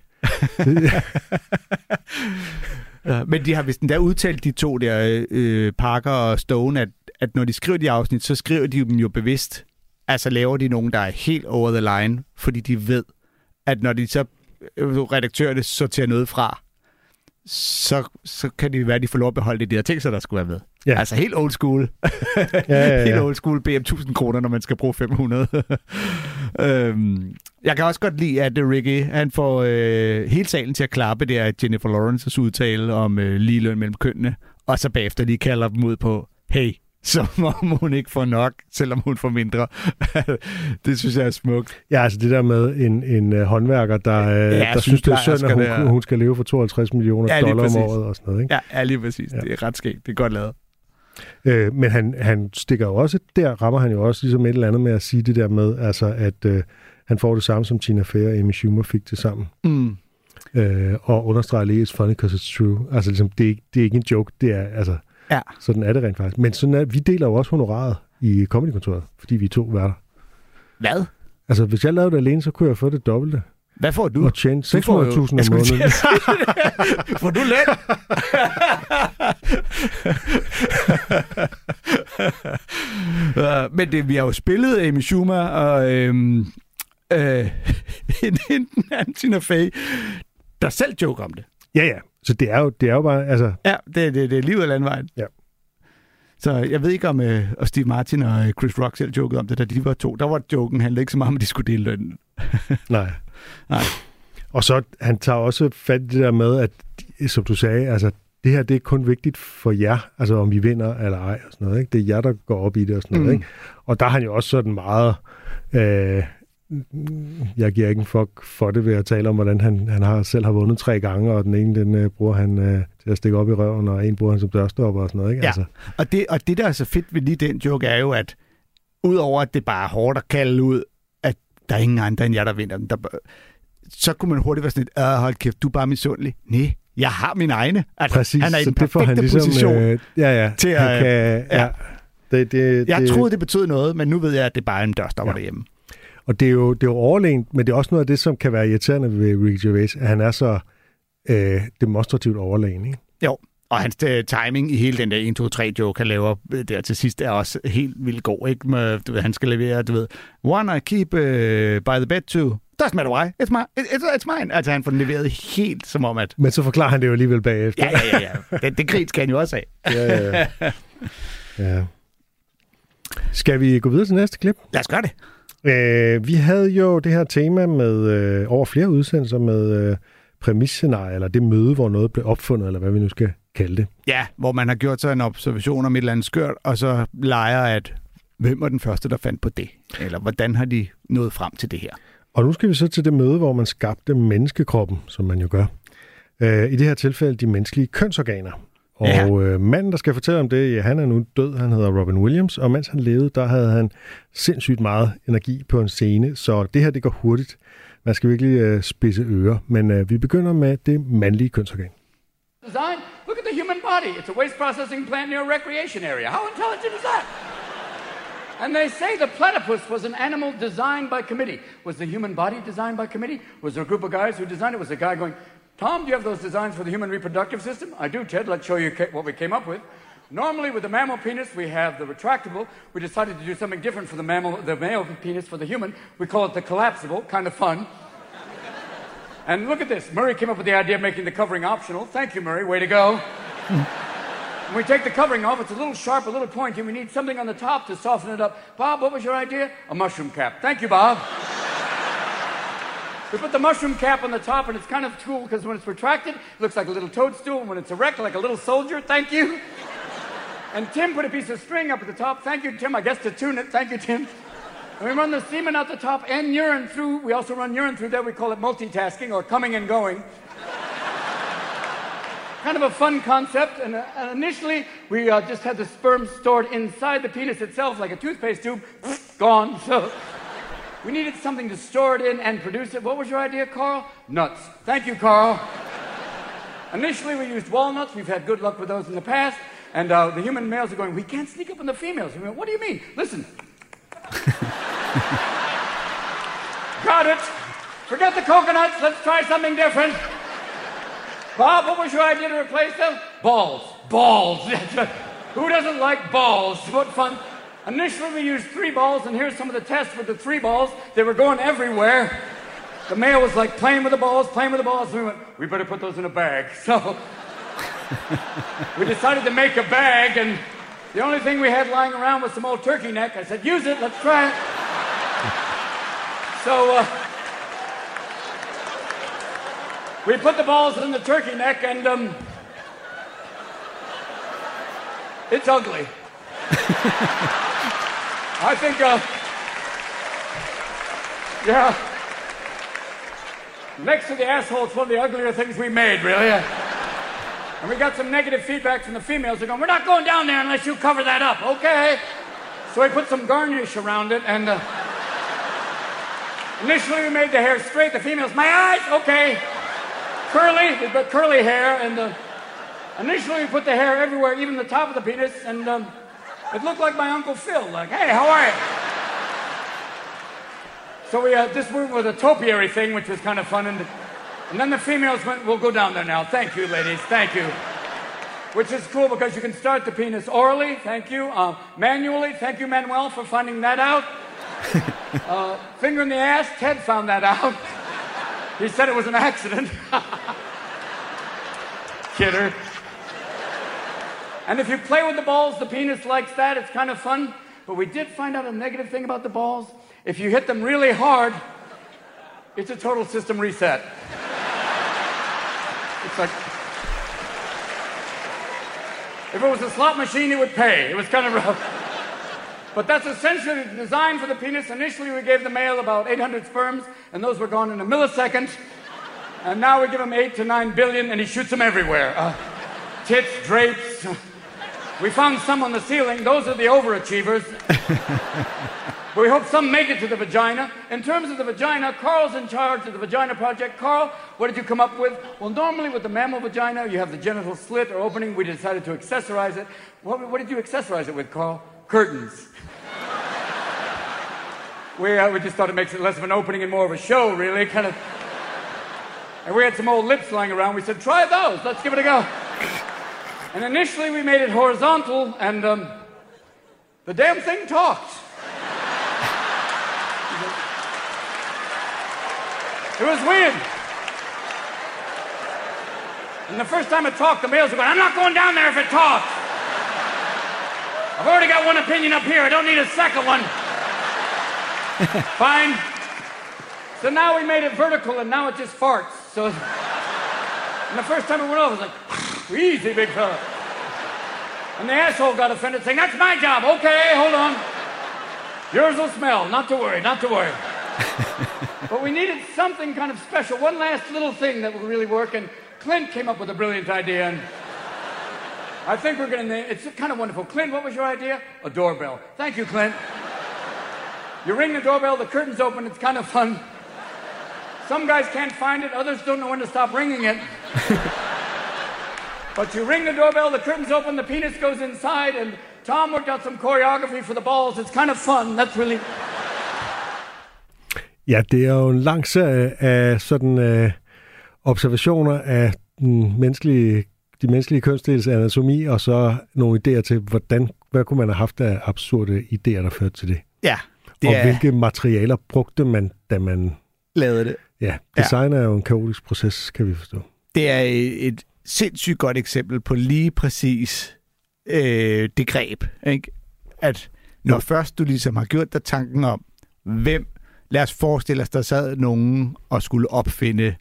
Ja, men de har vist endda udtalt, de to der, øh, Parker og Stone, at, at når de skriver de afsnit, så skriver de dem jo bevidst. Altså laver de nogen, der er helt over the line, fordi de ved, at når de så øh, redaktørerne sorterer noget fra, så, så kan det være, at de får lov at beholde det, de har tænkt sig, der skulle være med. Ja. Altså helt old school. Ja, ja, Helt ja. old school BM 1000 kroner, når man skal bruge 500. øhm, jeg kan også godt lide, at Ricky han får øh, hele salen til at klappe. Det er Jennifer Lawrences udtale om øh, ligeløn mellem kønnene. Og så bagefter lige kalder dem ud på, hey, som om hun ikke får nok, selvom hun får mindre. det synes jeg er smukt. Ja, altså det der med en, en uh, håndværker, der, uh, Ja, der synes, det er synd, at hun, der. hun skal leve for 52 millioner Ja, dollar om året og sådan noget. Ikke? Ja, ja lige præcis. Ja. Det er ret skægt. Det er godt lavet. Øh, men han, han stikker jo også, der rammer han jo også ligesom et eller andet med at sige det der med, altså at øh, han får det samme som Tina Fey og Amy Schumer fik det sammen. Mm. Øh, og understreger lige, it's funny because it's true. Altså ligesom, det er, det er ikke en joke, det er, altså, Ja. sådan er det rent faktisk. Men sådan er, vi deler jo også honoraret i comedykontoret, fordi vi er to værter. Hvad? Altså, hvis jeg lavede det alene, så kunne jeg få det dobbelte. Hvad får du? Og tjene Du får jo- 600.000 om måneden. Får du løn? uh, men det, vi har jo spillet Amy Schumer og øhm, øh, en, en, en Tina Fey, der selv joke om det. Ja, ja. Så det er jo, det er jo bare, altså, Ja, det, det, det er livet af landvejen. Ja. Så jeg ved ikke, om øh, og Steve Martin og øh, Chris Rock selv jokede om det, da de var to. Der var joken handlede ikke så meget om, at de skulle dele lønnen. nej. Nej. Og så, han tager også fat i det der med, at, som du sagde, altså, det her, det er kun vigtigt for jer, altså om vi vinder eller ej, og sådan noget, ikke? Det er jer, der går op i det og sådan noget, Mm. ikke? Og der er han jo også sådan meget, øh, jeg giver ikke en fuck for det ved at tale om, hvordan han, han har, selv har vundet tre gange, og den ene, den øh, bruger han øh, til at stikke op i røven, og en bruger han som dørstopper og sådan noget, ikke? Ja. Altså, Og det, og det, der er så fedt ved lige den joke, er jo, at udover at det bare er hårdt at kalde ud, at der er ingen andre end jer, der vinder den, der, så kunne man hurtigt være sådan lidt, "Øh, hold kæft, du er bare misundelig. Nej, jeg har min egne. Altså, præcis, han er i så den det får han perfekte ligesom, position. øh, ja, ja, til han at- kan, ja. ja. Det, det, jeg det, troede, det betød noget, men nu ved jeg, at det bare er en dørstopper. Ja. derhjemme. Og det er, jo, det er jo overlænt, men det er også noget af det, som kan være irriterende ved Ricky Gervais, at han er så øh, demonstrativt overlegen, ikke? Jo, og hans uh, timing i hele den der 1, 2, 3 joke, han laver øh, der til sidst, er også helt vildt god. Ikke? Med, du ved, han skal levere, du ved, wanna keep uh, by the bed too. Doesn't matter why. It's, my, it's, it's mine. Altså, han får den leveret helt som om, at... Men så forklarer han det jo alligevel bagefter. Ja, ja, ja. ja. Det, det grin skal han jo også have. ja, ja. ja. Skal vi gå videre til næste klip? Lad os gøre det. Øh, vi havde jo det her tema med øh, over flere udsendelser med øh, præmisscenarier, eller det møde, hvor noget blev opfundet, eller hvad vi nu skal kalde det. Ja, hvor man har gjort sig en observation om et eller andet skørt, og så leger, at hvem var den første, der fandt på det? Eller hvordan har de nået frem til det her? Og nu skal vi så til det møde, hvor man skabte menneskekroppen, som man jo gør. Øh, I det her tilfælde de menneskelige kønsorganer. Og ja. øh, manden, der skal fortælle om det, ja, han er nu død, han hedder Robin Williams, og mens han levede, der havde han sindssygt meget energi på en scene, så det her, det går hurtigt. Man skal virkelig øh, spidse ører, men øh, vi begynder med det mandlige kønsorgan. Design? Look at the human body. It's a waste processing plant near a recreation area. How intelligent is that? And they say the platypus was an animal designed by committee. Was the human body designed by committee? Was there a group of guys who designed it? Was a guy going, Tom, do you have those designs for the human reproductive system? I do, Ted. Let's show you what we came up with. Normally, with the mammal penis, we have the retractable. We decided to do something different for the mammal, the male penis for the human. We call it the collapsible. Kind of fun. and look at this. Murray came up with the idea of making the covering optional. Thank you, Murray. Way to go. when we take the covering off, it's a little sharp, a little pointy. We need something on the top to soften it up. Bob, what was your idea? A mushroom cap. Thank you, Bob. We put the mushroom cap on the top, and it's kind of cool because when it's retracted, it looks like a little toadstool, and when it's erect, like a little soldier. Thank you. And Tim put a piece of string up at the top. Thank you, Tim. I guess to tune it. Thank you, Tim. And we run the semen out the top and urine through. We also run urine through there. We call it multitasking or coming and going. kind of a fun concept. And, uh, initially, we uh, just had the sperm stored inside the penis itself, like a toothpaste tube. Gone. So. We needed something to store it in and produce it. What was your idea, Carl? Nuts. Thank you, Carl. Initially, we used walnuts. We've had good luck with those in the past. And uh, the human males are going, we can't sneak up on the females. Went, what do you mean? Listen. Got it. Forget the coconuts. Let's try something different. Bob, what was your idea to replace them? Balls. Balls. Who doesn't like balls? What fun. Initially, we used three balls, and here's some of the tests with the three balls. They were going everywhere. The male was like playing with the balls, playing with the balls. We went, we better put those in a bag. So we decided to make a bag, and the only thing we had lying around was some old turkey neck. I said, use it, let's try it. so uh, we put the balls in the turkey neck, and um, it's ugly. I think, uh, yeah. Next to the asshole, it's one of the uglier things we made, really. And we got some negative feedback from the females. They're going, we're not going down there unless you cover that up. Okay. So we put some garnish around it, and uh, initially we made the hair straight. The females, my eyes, okay. Curly, we put curly hair, and uh, initially we put the hair everywhere, even the top of the penis, and um, it looked like my Uncle Phil, like, hey, how are you? So we uh, this moved with a topiary thing, which was kind of fun. And, and then the females went, we'll go down there now. Thank you, ladies. Thank you. Which is cool because you can start the penis orally. Thank you. Uh, manually. Thank you, Manuel, for finding that out. Uh, finger in the ass. Ted found that out. He said it was an accident. Kidder. And if you play with the balls, the penis likes that. It's kind of fun. But we did find out a negative thing about the balls. If you hit them really hard, it's a total system reset. It's like if it was a slot machine, it would pay. It was kind of rough. But that's essentially the design for the penis. Initially, we gave the male about 800 sperms, and those were gone in a millisecond. And now we give him 8 to 9 billion, and he shoots them everywhere. Uh, tits, drapes, we found some on the ceiling. Those are the overachievers. we hope some make it to the vagina. In terms of the vagina, Carl's in charge of the vagina project. Carl, what did you come up with? Well, normally with the mammal vagina, you have the genital slit or opening. We decided to accessorize it. What, what did you accessorize it with, Carl? Curtains. we, uh, we just thought it makes it less of an opening and more of a show, really. Kind of. And we had some old lips lying around. We said, try those. Let's give it a go. And initially we made it horizontal, and um, the damn thing talked. It was weird. And the first time it talked, the males were going, I'm not going down there if it talks. I've already got one opinion up here. I don't need a second one. Fine. So now we made it vertical, and now it just farts. So, and the first time it went off, it was like, easy, big fella. And the asshole got offended, saying, That's my job. Okay, hold on. Yours will smell. Not to worry, not to worry. but we needed something kind of special, one last little thing that would really work. And Clint came up with a brilliant idea. And I think we're going to name it's kind of wonderful. Clint, what was your idea? A doorbell. Thank you, Clint. You ring the doorbell, the curtains open, it's kind of fun. Some guys can't find it, others don't know when to stop ringing it. but you ring the doorbell, the curtains open, the penis goes inside, and Tom worked out some choreography for the balls. It's kind of fun. That's really. Ja, det er jo en lang serie af sådan øh, observationer af den menneskelige, de menneskelige kønsdels anatomi, og så nogle idéer til, hvordan, hvad kunne man have haft af absurde idéer, der førte til det. Ja, det og er... hvilke materialer brugte man, da man... Lavede det. Ja, design ja. er jo en kaotisk proces, kan vi forstå. Det er et sindssygt godt eksempel på lige præcis øh, det greb, ikke? At når jo. først du ligesom har gjort dig tanken om, hvem, lad os forestille os, der sad nogen og skulle opfinde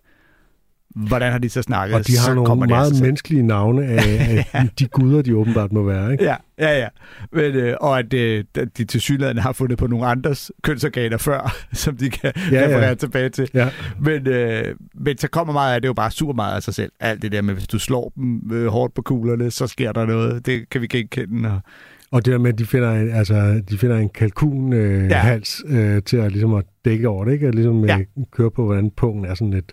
Hvordan har de så snakket? Og de har så nogle meget det menneskelige navne af, ja. de guder, de åbenbart må være. Ikke? Ja, ja, ja. Men, øh, og at øh, de til synligheden har fundet på nogle andres kønsorganer før, som de kan ja, referere ja. tilbage til. Ja. Men, øh, men så kommer meget af det jo bare super meget af sig selv. Alt det der med, hvis du slår dem øh, hårdt på kuglerne, så sker der noget. Det kan vi genkende. Og, og det der med, at de finder en, altså, de finder en kalkunhals øh, ja. øh, til at, ligesom at dække over det, ikke? ligesom ja. køre på, hvordan pungen er sådan lidt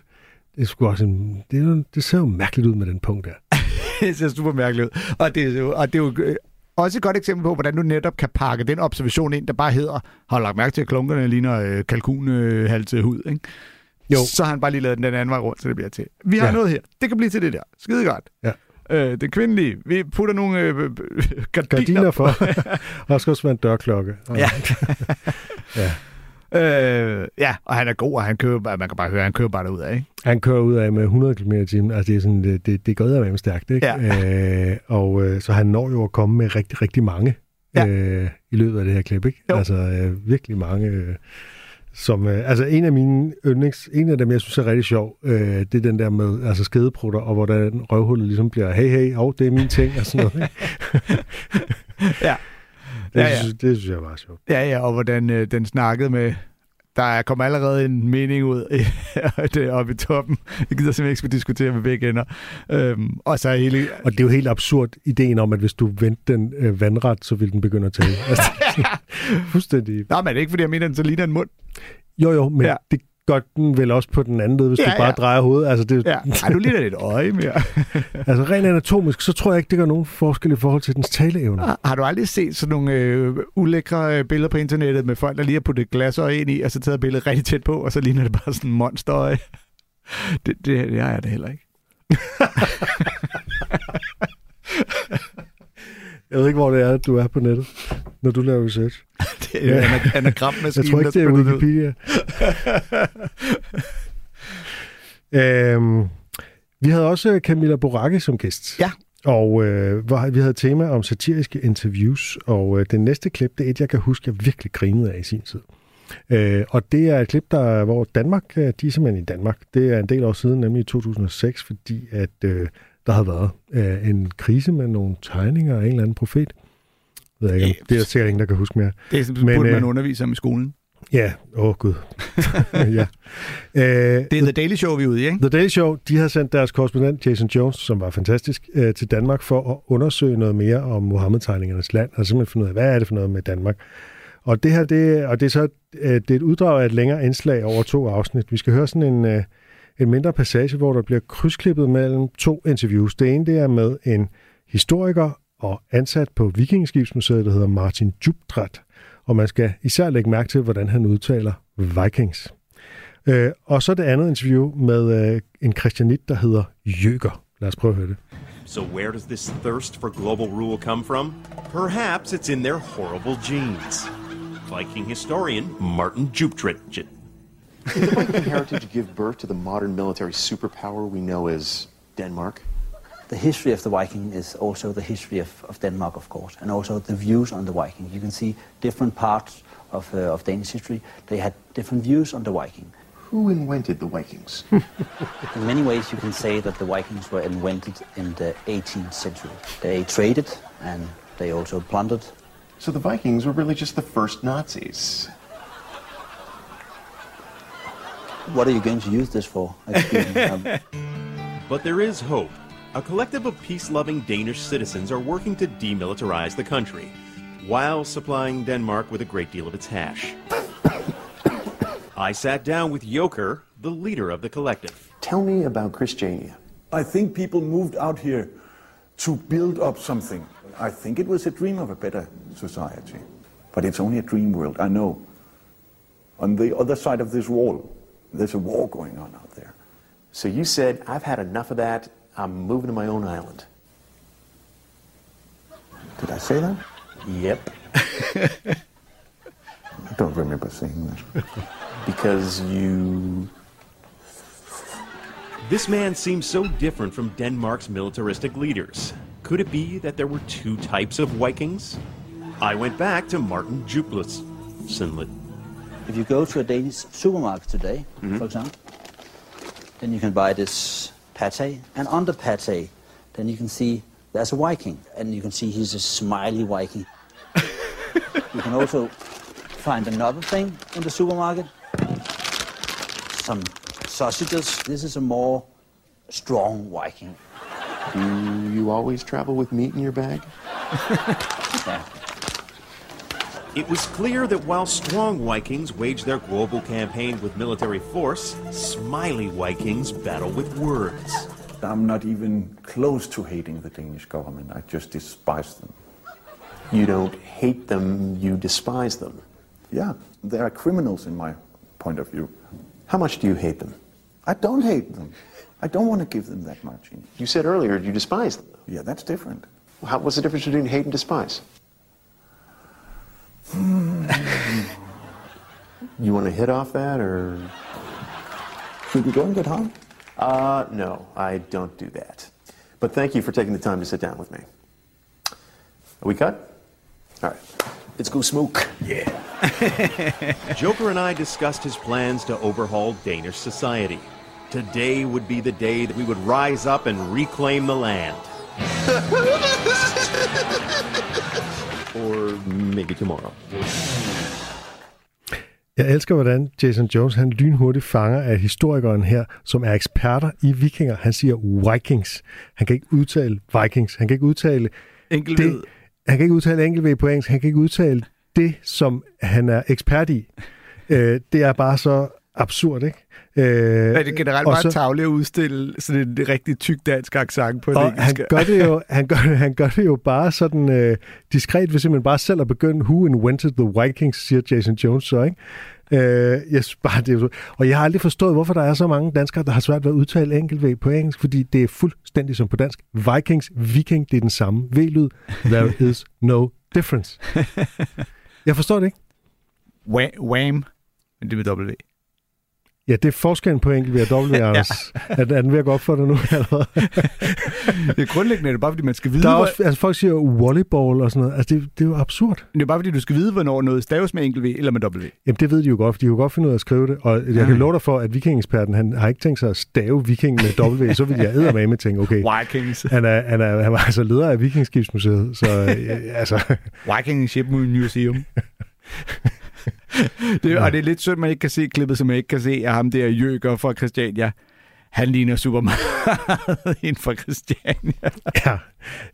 det, er også det, det ser jo mærkeligt ud med den punkt der. det ser super mærkeligt ud. Og det, er og det er jo øh, også et godt eksempel på, hvordan du netop kan pakke den observation ind, der bare hedder, har lagt mærke til, at klunkerne ligner øh, kalkunhalse hud, ikke? Jo. Så har han bare lige lavet den den anden vej rundt, så det bliver til. Vi har ja. noget her. Det kan blive til det der. Skide godt. Ja. Øh, det kvindelige. Vi putter nogle øh, øh gardiner, gardiner for. og skal også være en dørklokke. Ja. ja. Øh, ja, og han er god, og han kører, man kan bare høre, han kører bare derud af, ikke? Han kører ud af med 100 km i timen. Altså, det er sådan, det, det, det går med stærkt, ikke? Ja. Øh, og øh, så han når jo at komme med rigtig, rigtig mange ja. øh, i løbet af det her klip, ikke? Jo. Altså, øh, virkelig mange... Øh, som, øh, altså en af mine yndlings, en af dem, jeg synes er rigtig sjov, øh, det er den der med altså skedeprutter, og hvordan røvhullet ligesom bliver, hey, hey, oh, det er min ting, og sådan noget. ja. Det, ja, ja. Synes, det synes jeg var sjovt. Ja, ja, og hvordan øh, den snakkede med... Der kommer allerede en mening ud det oppe i toppen. Jeg gider simpelthen ikke skulle diskutere med begge ender. Øhm, og, så hele... og det er jo helt absurd, ideen om, at hvis du vendte den øh, vandret, så vil den begynde at tale. Altså, fuldstændig. Nej, men det er ikke, fordi jeg mener, den så ligner en mund. Jo, jo, men ja. det gør den vel også på den anden led, hvis ja, du bare ja. drejer hovedet. Altså, det, ja. Ej, du ligner et øje mere. altså rent anatomisk, så tror jeg ikke, det gør nogen forskel i forhold til dens taleevne. Har, har du aldrig set sådan nogle øh, ulækre øh, billeder på internettet med folk, der lige har puttet glasøje ind i, og så taget billedet rigtig tæt på, og så ligner det bare sådan en monsterøje? Det, det, det har jeg det heller ikke. Jeg ved ikke, hvor det er, du er på nettet, når du laver research. det er ja. anagrammaskinen, Jeg tror ikke, det er Wikipedia. øhm, vi havde også Camilla Boracchi som gæst. Ja. Og øh, hvor, vi havde tema om satiriske interviews, og øh, det næste klip, det er et, jeg kan huske, jeg virkelig grinede af i sin tid. Øh, og det er et klip, der, hvor Danmark, øh, de er simpelthen i Danmark. Det er en del år siden, nemlig i 2006, fordi at øh, der havde været øh, en krise med nogle tegninger af en eller anden profet. Jeg ved ikke, om, det er sikkert ingen, der kan huske mere. Det er sådan, Men, burde man øh, undervise om i skolen. Ja, åh oh, gud. ja. Øh, det er The Daily Show, vi er ude i, ikke? The Daily Show, de har sendt deres korrespondent Jason Jones, som var fantastisk, øh, til Danmark for at undersøge noget mere om Mohammed-tegningernes land, og simpelthen finde ud af, hvad er det for noget med Danmark. Og det her, det, og det er så øh, det er et uddrag af et længere indslag over to afsnit. Vi skal høre sådan en, øh, en mindre passage, hvor der bliver krydsklippet mellem to interviews. Det ene det er med en historiker og ansat på Vikingskibsmuseet, der hedder Martin Djupdrat. Og man skal især lægge mærke til, hvordan han udtaler Vikings. Øh, og så det andet interview med øh, en christianit, der hedder Jøger. Lad os prøve at høre det. So, where does this thirst for global rule come from? Perhaps it's in their horrible genes. Viking historian Martin Juptritchen. Did the Viking heritage give birth to the modern military superpower we know as Denmark? The history of the Viking is also the history of, of Denmark, of course, and also the views on the Viking. You can see different parts of, uh, of Danish history. They had different views on the Viking. Who invented the Vikings? In many ways, you can say that the Vikings were invented in the 18th century. They traded and they also plundered. so the Vikings were really just the first Nazis. What are you going to use this for? Excuse me. Um, But there is hope. A collective of peace loving Danish citizens are working to demilitarize the country while supplying Denmark with a great deal of its hash. I sat down with Joker, the leader of the collective. Tell me about Christiania. I think people moved out here to build up something. I think it was a dream of a better society. But it's only a dream world, I know. On the other side of this wall, there's a war going on out there. So you said, I've had enough of that. I'm moving to my own island. Did I say that? yep. I don't remember saying that. Because you. This man seems so different from Denmark's militaristic leaders. Could it be that there were two types of Vikings? I went back to Martin Juplitz. If you go to a Danish supermarket today, mm-hmm. for example, then you can buy this pate, and on the pate, then you can see there's a Viking, and you can see he's a smiley Viking. you can also find another thing in the supermarket, some sausages. This is a more strong Viking. Do you always travel with meat in your bag? Yeah. It was clear that while strong Vikings wage their global campaign with military force, smiley Vikings battle with words. I'm not even close to hating the Danish government. I just despise them. You don't hate them, you despise them. Yeah, they are criminals in my point of view. How much do you hate them? I don't hate them. I don't want to give them that much. You said earlier you despise them. Yeah, that's different. How, what's the difference between hate and despise? you want to hit off that, or? Should we go and get hung? Uh, no, I don't do that. But thank you for taking the time to sit down with me. Are we cut? All right. Let's go smoke. Yeah. Joker and I discussed his plans to overhaul Danish society. Today would be the day that we would rise up and reclaim the land. Or maybe tomorrow. Jeg elsker, hvordan Jason Jones han lynhurtigt fanger af historikeren her, som er eksperter i vikinger. Han siger Vikings. Han kan ikke udtale Vikings. Han kan ikke udtale Enkelt det. Han kan ikke udtale enkelt på engelsk. Han kan ikke udtale det, som han er ekspert i. Øh, det er bare så absurd, ikke? Øh, Er det generelt bare så- tavle at udstille sådan en rigtig tyk dansk accent på det Og han gør det jo, han gør, han gør det jo bare sådan øh, diskret, ved simpelthen bare selv at begynde, who invented the Vikings, siger Jason Jones så, ikke? Øh, jeg bare, det er og jeg har aldrig forstået, hvorfor der er så mange danskere, der har svært ved at udtale enkelt på engelsk, fordi det er fuldstændig som på dansk. Vikings, viking, det er den samme V-lyd. There is no difference. Jeg forstår det ikke. Wham. Men det med W. Ja, det er forskellen på enkelt og W, Anders. er, er den ved at gå op for dig nu? Eller? Det er grundlæggende er det bare, fordi man skal vide, Der er hvor- også, altså folk siger volleyball og sådan noget. Altså, det, det er jo absurd. det er bare, fordi du skal vide, hvornår noget staves med enkelt V eller med W. Jamen, det ved de jo godt, for de kan jo godt finde ud af at skrive det. Og jeg kan love dig for, at vikingeksperten, han har ikke tænkt sig at stave viking med W, så vil jeg eddermame tænke, okay, Vikings. han, er, han, er, han var altså leder af Vikingskibsmuseet, så øh, altså, Viking Ship Museum. det, og det er lidt synd, man ikke kan se klippet, som jeg ikke kan se af ham der Jøger fra Christiania. Han ligner super meget inden for Christiania. ja,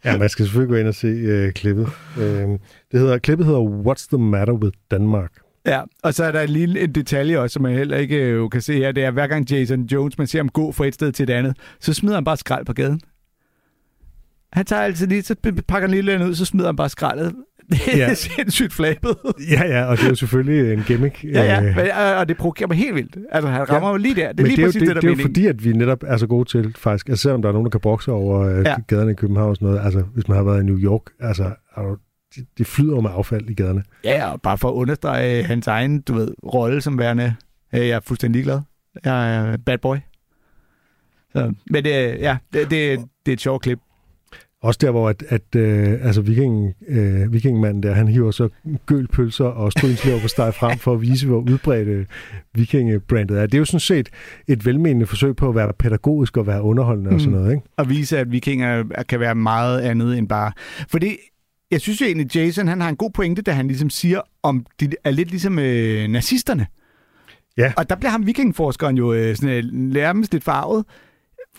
ja, man skal selvfølgelig gå ind og se øh, klippet. Øh, det hedder, klippet hedder What's the Matter with Denmark? Ja, og så er der en lille en detalje også, som man heller ikke øh, kan se her. Det er, hver gang Jason Jones, man ser ham gå fra et sted til et andet, så smider han bare skrald på gaden. Han tager altid lige, så pakker han lige ud, så smider han bare skraldet. Det er Ja. sindssygt flabet. Ja, ja, og det er jo selvfølgelig en gimmick. Ja, ja, Øh, men, øh, og det provokerer mig helt vildt. Altså, han rammer Ja. jo lige der. Det er Men lige det er, jo, præcis det, det, der det er jo fordi, at vi netop er så gode til, faktisk, at selvom der er nogen, der kan bokse over øh, Ja. gaderne i København og sådan noget, altså hvis man har været i New York, altså er det, flyder jo med affald i gaderne. Ja, og bare for at understrege hans egen, du ved, rolle som værende, jeg er fuldstændig ligeglad. Jeg er bad boy. Så, men det, ja, det, det, det er et sjovt klip. Også der, hvor at, at øh, altså viking, øh, vikingmanden der, han hiver så gølpølser og strynslever på steg frem for at vise, hvor udbredt vikingebrandet er. Det er jo sådan set et velmenende forsøg på at være pædagogisk og være underholdende mm. og sådan noget, ikke? At vise, at vikinger kan være meget andet end bare... Fordi jeg synes jo egentlig, Jason han har en god pointe, da han ligesom siger, om de er lidt ligesom øh, nazisterne. Ja. Og der bliver ham vikingforskeren jo øh, sådan, øh, nærmest lidt farvet.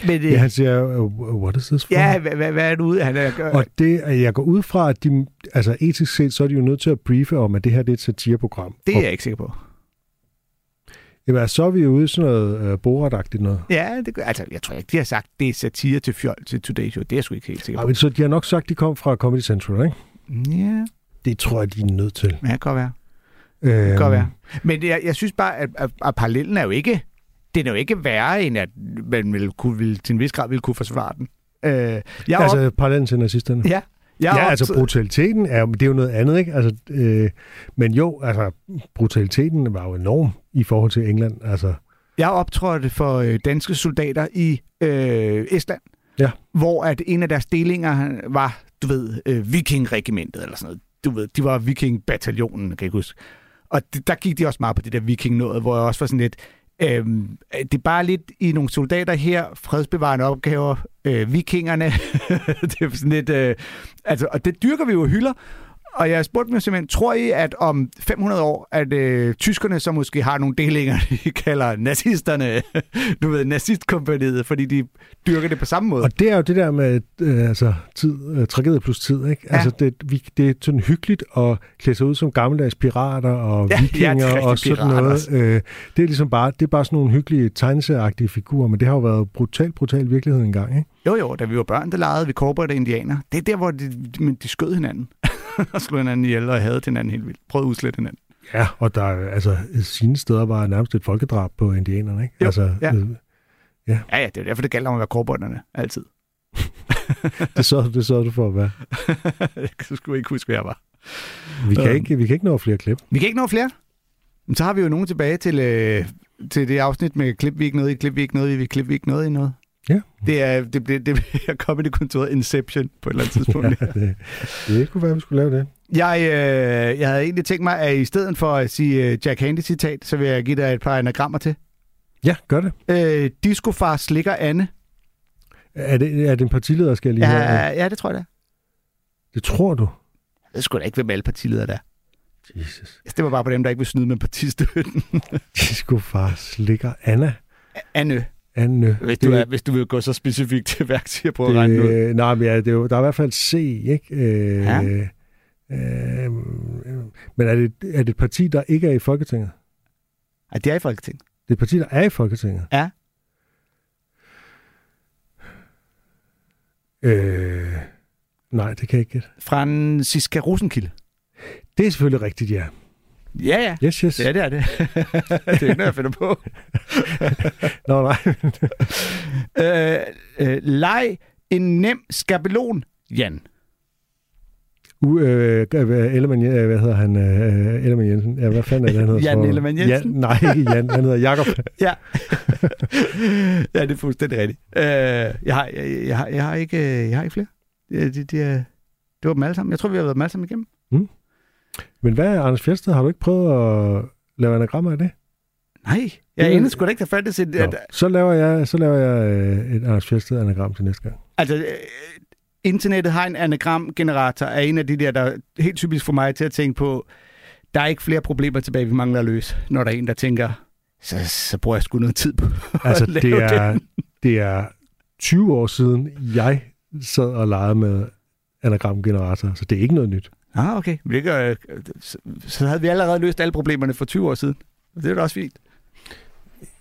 Men, øh, Ja, han siger, "Uh, what is this for? ja hvad, hvad, hvad er det ude? Han er, Og det, jeg går ud fra, at de, altså etisk set, så er de jo nødt til at briefe om, at det her det er et satireprogram. det er og, jeg ikke sikker på. Jamen, så er vi jo ude i sådan noget øh, boratagtigt noget. Ja, det, gør- altså, jeg tror ikke, de har sagt, det er satire til fjol til Today Show. Det er jeg sgu ikke helt sikker Ja, på. men så de har nok sagt, de kom fra Comedy Central, ikke? Ja, Det tror jeg, de er nødt til. det kan godt være. Øhm, Det kan godt være. Men jeg, jeg synes bare, at, at, at parallellen er jo ikke, den er jo ikke værre, end at man vil kunne, vil, til en vis grad ville kunne forsvare den. Øh, jeg Altså, op, parallellen til nazisterne. ja, jeg Ja, altså optaget- brutaliteten er det er jo noget andet, ikke? Altså, øh, men jo, altså brutaliteten var jo enorm i forhold til England. Altså, Jeg optrådte for øh, danske soldater i øh, Estland, Ja. hvor at en af deres delinger var, du ved, øh, vikingregimentet eller sådan noget. Du ved, de var vikingbataljonen, kan jeg ikke huske. Og det, der gik de også meget på det der viking noget, hvor jeg også var sådan lidt, Øhm, det er bare lidt i nogle soldater her, fredsbevarende opgaver, øh, vikingerne, det er sådan lidt, øh, altså, og det dyrker vi jo hylder, og jeg spurgte mig simpelthen, tror I, at om 500 år, at øh, tyskerne så måske har nogle delinger, de kalder nazisterne, du ved, nazistkompaniet, fordi de dyrker det på samme måde? og det er jo det der med øh, altså, tid, øh, tragedie plus tid, ikke? Ja. Altså, det, vi, det er sådan hyggeligt at klæde sig ud som gammeldags pirater og Ja, ja, vikinger er rigtig og sådan noget. også. Øh, det er ligesom bare, det er bare sådan nogle hyggelige tegneserieagtige figurer, men det har jo været brutalt, brutalt virkelighed engang, ikke? Jo, jo, da vi var børn, der legede vi og indianer. Det er der, hvor de, de, de skød hinanden. og slog hinanden ihjel og havde hinanden helt vildt. Prøvede at udslette hinanden. Ja, og der er, altså, sine steder var nærmest et folkedrab på indianerne, ikke? Jo, altså, ja. øh, Ja, ja, det er derfor, det gælder om at være cowboyerne. Altid. det så det så du for at være. jeg sgu ikke huske, hvad jeg var. Vi kan, Øhm. ikke, vi kan ikke nå flere klip. Vi kan ikke nå flere. Men så har vi jo nogen tilbage til, øh, til det afsnit med klip, vi ikke noget i, klip, vi ikke noget i, klip, vi ikke noget i noget. Ja. Det er, det bliver, det bliver comedy-kontoret Inception på et eller andet tidspunkt. Ja, det, det kunne være, at vi skulle lave det. Jeg, øh, jeg havde egentlig tænkt mig, at i stedet for at sige øh, Jack Handy-citat, så vil jeg give dig et par anagrammer til. Ja, gør det. Øh, Discofar slikker Anne. Er det, er det en partileder, skal jeg lige Ja, have? ja, det tror jeg da. Det tror du? Jeg ved sgu da ikke, hvem alle partiledere der er. Jesus. Jeg stemmer bare på dem, der ikke vil snyde med partistøtten. Discofar slikker Anna. Anne, Anne. hvis du, er, hvis du vil gå så specifikt til værk, siger på at regne ud. det, nej, men ja, det er jo, der er i hvert fald C, ikke? Øh, Ja. øh, men er det, er det et parti, der ikke er i Folketinget? At det er i Folketinget. Det er et parti, der er i Folketinget? Ja. Øh, nej, det kan jeg ikke gætte. Franziska Rosenkilde. Det er selvfølgelig rigtigt, ja. Ja, ja. Yes, yes. Ja, det er det. det er ikke noget, jeg finder på. Nå, nej. øh, øh, leg en nem skabelon, Jan. U, øh, Ellemann, øh, hvad hedder han? Øh, Ellemann Jensen. Ja, hvad fanden er det, han hedder? Jan Ellemann Jensen? Jan, nej, ikke Jan. Han hedder Jakob. Ja. ja, det er fuldstændig rigtigt. Øh, jeg, har, jeg, jeg, har, jeg, har ikke, øh, jeg har ikke flere. Det, det, det, er- det var dem alle sammen. Jeg tror, vi har været dem alle sammen igennem. Men hvad, Anders Fjeldsted, har du ikke prøvet at lave anagrammer af det? Nej, jeg Det- anede sgu da ikke, der fandtes et... Nå, At, så laver jeg, så laver jeg øh, et Anders Fjeldsted anagram til næste gang. altså, øh, internettet har en anagramgenerator af en af de der, der er helt typisk for mig til at tænke på, der er ikke flere problemer tilbage, vi mangler at løse, når der er en, der tænker, så, så bruger jeg sgu noget tid på Altså, at det lave er, den. det er 20 år siden, jeg sad og legede med anagramgenerator, så det er ikke noget nyt. Ah, okay. Men Det gør, øh, så, havde vi allerede løst alle problemerne for 20 år siden. Det er da også fint.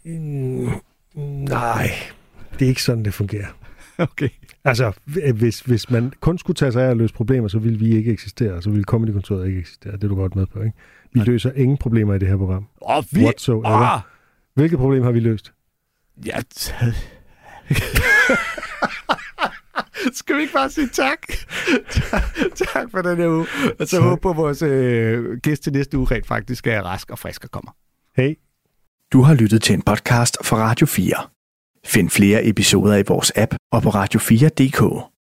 Mm, nej, det er ikke sådan, det fungerer. Okay. Altså, hvis, hvis man kun skulle tage sig af at løse problemer, så ville vi ikke eksistere, så ville Comedy-kontoret ikke eksistere. Det er du godt med på, ikke? Vi løser ingen problemer i det her program. Og vi... Whatsoever. Ah, Hvilke problemer har vi løst? ja, t- Skal vi ikke bare sige tak? tak for den her uge. Og så håber på, at vores øh, gæst til næste uge rent faktisk er rask og frisk og kommer. Hey, Du har lyttet til en podcast fra Radio 4. Find flere episoder i vores app og på radio4.dk.